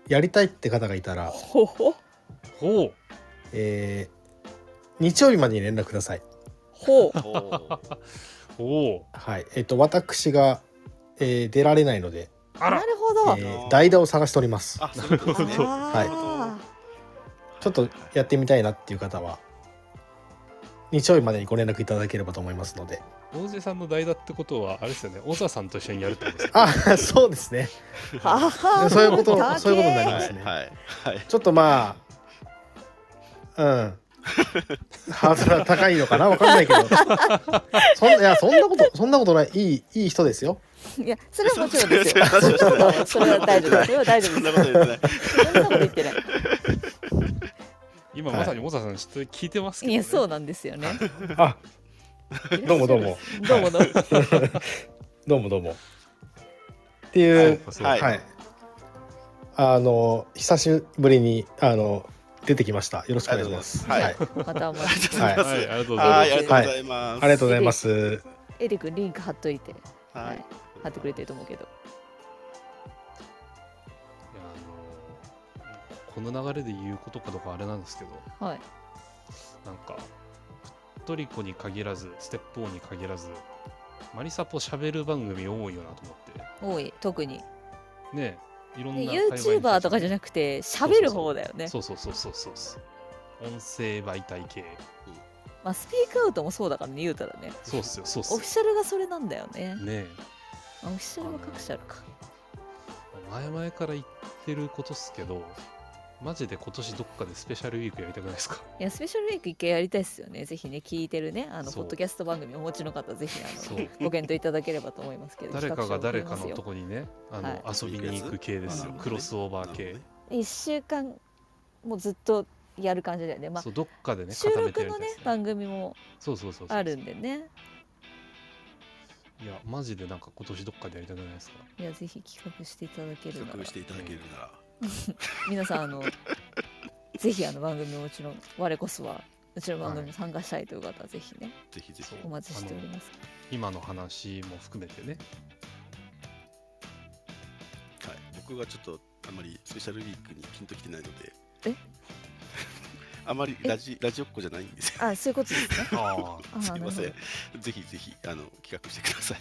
やりたいって方がいたら、ほほほう。えー日曜日までに連絡ください。ほう。おーおおはい。えっ、と、私が、えー出られないので、あら。なるほど、えー代打を探しております。あそういうことですねあちょっとやってみたいなっていう方は、日曜日までにご連絡いただければと思いますので。大勢さんの代打ってことはあれですよね。小沢さんと一緒にやるってことですか？あ、[laughs] そうですね。ー。ははそういうこと高えそういうことになりはいますね。はい。はい。ちょっとまあ、うん。ハードルは高いのかな？わかんないけど。そんいや、そんなこと、そんなことない。いい、いい人ですよ。いやそれはもちろんですよ。[laughs] それは大丈夫それは大丈そん夫でなこと言ってない。すそんなこと言ってない。今まさに小沢さんちょっと聞いてますけど、ね、いやそうなんですよね。あ、どうもどうも。どうもどうも。[laughs] どうもどうも。っていうはい。はい。あの、久しぶりに、あの、出てきました。よろしくお願いします。はい。またお待ちしてはい。はいありがとうございます。はいありがとうございます。ありがとうございます。エリ君リンク貼っといて、ははい。い、貼ってくれてると思うけど。いやあのこの流れで言うことかどうかあれなんですけど。はい。なんかトリコに限らずステップオンに限らずマリサポ喋る番組多いよなと思っ多い。特に。てねいろんでな YouTuber とかじゃななくて喋る方だよね。そうそうそうそうそう。そう音声媒体系。まあスピークアウトもそうだからね言うたらね。そうっすよそうっすよ。オフィシャルがそれなんだよね。ね。あオフィシャルは各社あるか。え前々から言ってることっすけどマジで今年どっかでスペシャルウィークやりたくないですか？いやスペシャルウィーク一回やりたいですよね。ぜひね聞いてるね。あのポッドキャスト番組お持ちの方ぜひあのご検討いただければと思いますけど誰かが誰かのとここにねあの、はい。遊びに行く系ですよ。うんクロスオーバー系、1週間もうずっとやる感じだよね。まあそうどっかでね収録のね番組もそうそうそう。あるんでね。いやマジでなんか今年どっかでやりたくないですか？いやぜひ企画していただけるなら。企画していただけるなら [laughs] 皆さんあのぜひあの番組もちろん我こそはうちの番組に参加したいという方はぜひね、ぜひぜひ。お待ちしております。今の話も含めてね。はい、僕がちょっとあんまりスペシャルウィークにピンときてないので。え？[laughs] あまりラジラジオっ子じゃないんですよ。あそういうことですね。[laughs] ああすいません。ぜひぜひあの企画してください。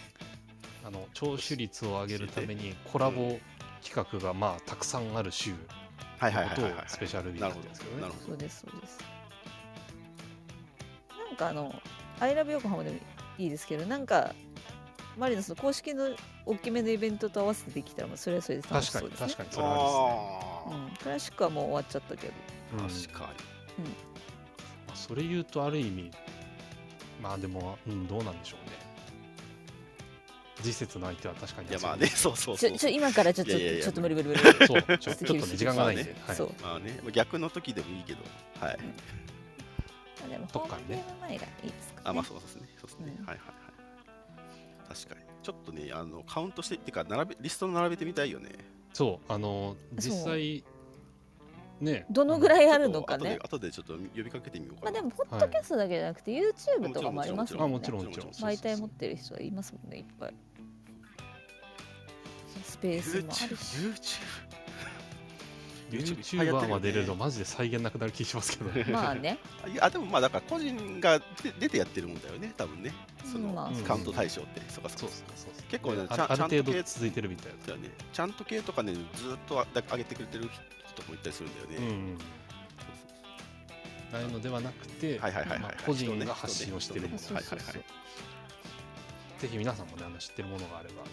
あの聴取率を上げるためにコラボ企画がまあたくさんある週はいのことをスペシャルウィークってですけどね。どなるほど。そうですそうですなんかあの「アイラブ横浜」でもいいですけどなんかマリノスの公式の大きめのイベントと合わせてできたらまあそれはそれで楽し確かにそうですね。確かに。それはああうん、クラシックはもう終わっちゃったけど。確かに。うんまあそれ言うとある意味まあでも、うん、どうなんでしょうね次節の相手は確かにいやまあねそうそうそう。ちょちょ今からちょっといやいやいや。ちょっと無理無理無理。そうちょちょっとね時間がないんで、はい、そう。まあね逆の時でもいいけどはい。あでもホームゲーム前がいいですか、ね、あまあそうですね。そうですね、うん。はいはいはい。確かに。ちょっとねあのカウントしてっていうか並べリスト並べてみたいよね。そうあの実際ね。どのぐらいあるのかね。後で後でちょっと呼びかけてみようかな。まあでもポッドキャストだけじゃなくて YouTube とかもありますあもんね。もちろんもちろん媒体持ってる人はいますもんねいっぱい。スペースもあるし。YouTube YouTuber まで入れるとマジで再現なくなる気しますけど。ねまあね。[laughs] いやでもまあだから個人が出出てやってるもんだよね多分ね。その、まあカウント対象って。そうかそうか。そうそうそう。結構ねあちゃんある程度続いてるみたいな。だよね。ちゃんと系とかねずっとあ上げてくれてる人もいたりするんだよね、ああいうのではなくて、はいはいはいはいまあ個人が発信をしてるもの。はいはいはいぜひ皆さんもねあの知ってるものがあれば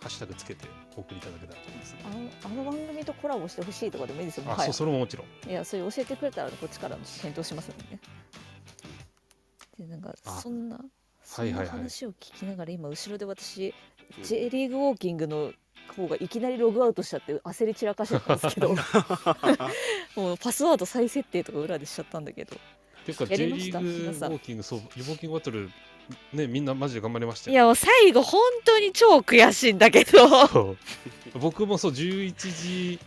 ハッシュタグつけてお送りいただけたらと思います。あのあの番組とコラボしてほしいとかでもいいですよもあ、そうそれももちろん。いやそれ教えてくれたらこっちからの検討しますもんね。でなんかあそんなそんない話を聞きながら今後ろで私うん J リーグウォーキングの方がいきなりログアウトしちゃって焦り散らかしてたんですけど。[laughs] もうパスワード再設定とか裏でしちゃったんだけど。ていうかや J リーグウォーキングそうウォーキングバトルねみんなマジで頑張りましたいよやもう最後本当に超悔しいんだけど。僕もそう11時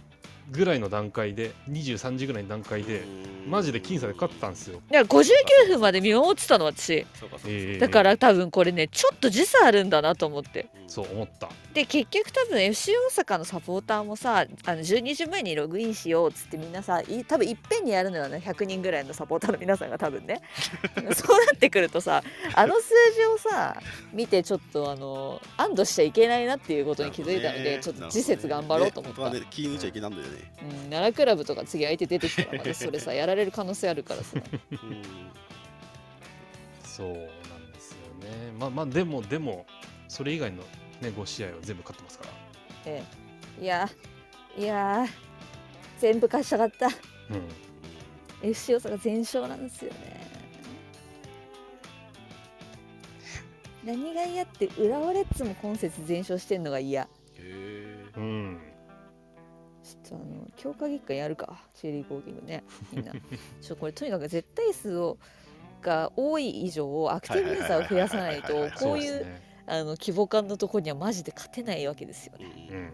ぐらいの段階で23時ぐらいの段階でマジで僅差で勝ったんですよ。いや59分まで見守ってたの私。だから多分これねちょっと時差あるんだなと思って。そう思った。で結局多分 FC 大阪のサポーターもさあの12時前にログインしようっつってみんなさい多分いっぺんにやるのよね100人ぐらいのサポーターの皆さんが多分ね。[laughs] そうなってくるとさあの数字をさ見てちょっとあの安堵しちゃいけないなっていうことに気づいたので、ちょっと次節頑張ろうと思った、ね、ね気抜いちゃいけないんだよね。うん、奈良クラブとか次相手出てきたらまたそれさやられる可能性あるからさ。[laughs] うん。そうなんですよね。まあまあでもでもそれ以外のね5試合は全部勝ってますから。ええ。いやいや全部勝ちたかった。うん。FC 大阪全勝なんですよね。何が嫌って浦和レッズも今節全勝してんのが嫌強化月間やるかチェリーコーキングね。みんな。[laughs] ちょっとこれとにかく絶対数をが多い以上アクティブユーザーを増やさないとこういうね。あの規模感のところにはマジで勝てないわけですよね。うんうんうん。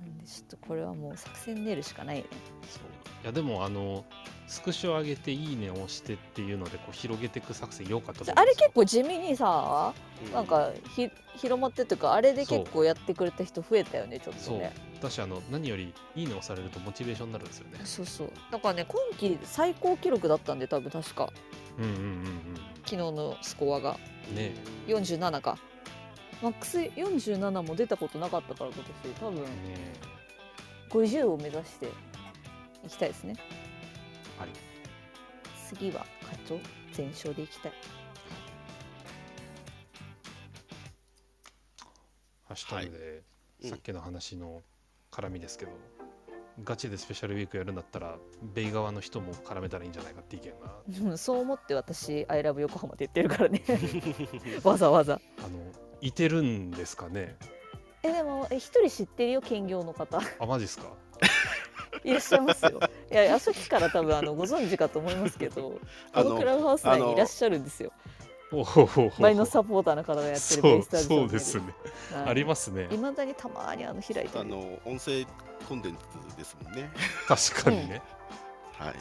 なんでちょっとこれはもう作戦練るしかないよね。そう。いやでもあのスクショ上げていいねを押してっていうのでこう広げていく作戦良かったあれ結構地味にさなんかひ広まってというかあれで結構やってくれた人増えたよねちょっとそうね私あの何よりいいね押されるとモチベーションになるんですよね。そうそう。だからね今季最高記録だったんで多分確か。うんうんうん昨日のスコアが。うんね47か。マックス47も出たことなかったから今年多分ね。50を目指していきたいですねあり次は課長全勝でいきたい。ハッシュタグで、うん。さっきの話の絡みですけど、ガチでスペシャルウィークやるんだったらベイ側の人も絡めたらいいんじゃないかって意見が。うんそう思って私「アイラブ横浜」って言ってるからね。[laughs] わざわざ。あのいてるんですかね？えでもえ一人知ってるよ兼業の方。あマジっすか？[laughs] いらっしゃいますよいや朝日から多分あのご存知かと思いますけど [laughs] あのこのクラブハウス内にいらっしゃるんですよ。おほほほバイのサポーターの方がやってるベイスターズそうですね、ありますね。い。まだにたまにあの開いてる。あの音声コンテンツですもんね。確かにね、はい。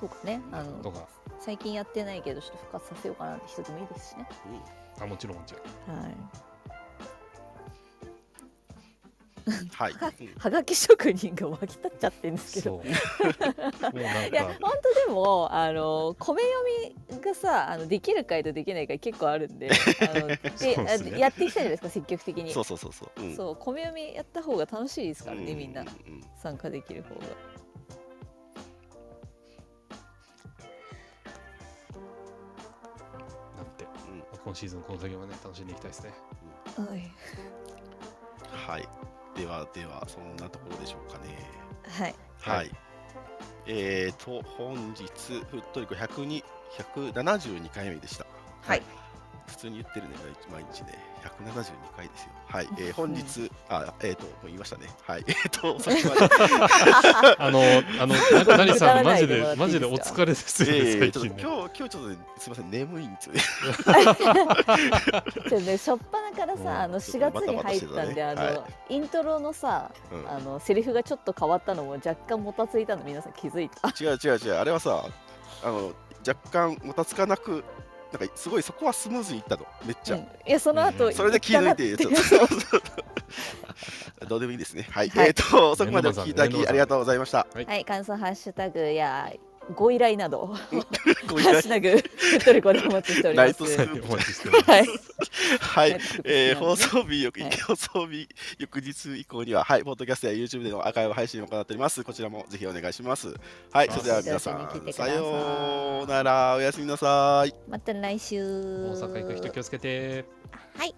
とかねあの最近やってないけどちょっと復活させようかなって人でもいいですしね。あもちろんもちろん。はいはい。はがき職人が湧き立っちゃってるんですけど。いやか本当でもあの米読みがさあのできる回とできない回結構あるんであの [laughs] でね。あやっていきたいじゃないですか積極的に。そうそうそうそう。うん。そう米読みやった方が楽しいですからね、うみんなうん。参加できる方が。なんて。うん。今シーズンこの先もね楽しんでいきたいですね。はい、はい。ではではそんなところでしょうかね。はい、はい。えーと本日フットリコ102 172回目でした。はい普通に言ってるね、毎日ね。172回ですよ。はい。えー本日、あ、えっ、と、もう言いましたね。はい。[laughs] えっ、と、[laughs] 遅くまで。[laughs] あのあのな何さんマジでマジでお疲れですよね、えー、ちょっと最近ね。今日、今日ちょっとね、すみません、眠いんですよね。でね初っ端からうんさあの4月に入ったんであのはイントロのさうんあのセリフがちょっと変わったのも若干もたついたの皆さん気づいた？違う違う違う、あれはさ、あの若干もたつかなく、なんかすごいそこはスムーズにいったの、めっちゃ。うんいやその後うんそれで気づいて、[laughs] どうでもいいですね。はい。はいえっ、と、遅くまでお聞きいただきありがとうございました。はい感想ハッシュタグやご依頼など [laughs] ご依頼。ハッシュタグふっとりこでお待ちしております。ナイトスクープお待ちしております。はい。はい。えー放送日翌、はい放送日翌日以降には、はい、ポッドキャストや YouTube でのアーカイブ配信を行っております。こちらもぜひお願いします。はい、それでは皆さん、さようなら、おやすみなさい。また来週。大阪行く人気をつけて。はい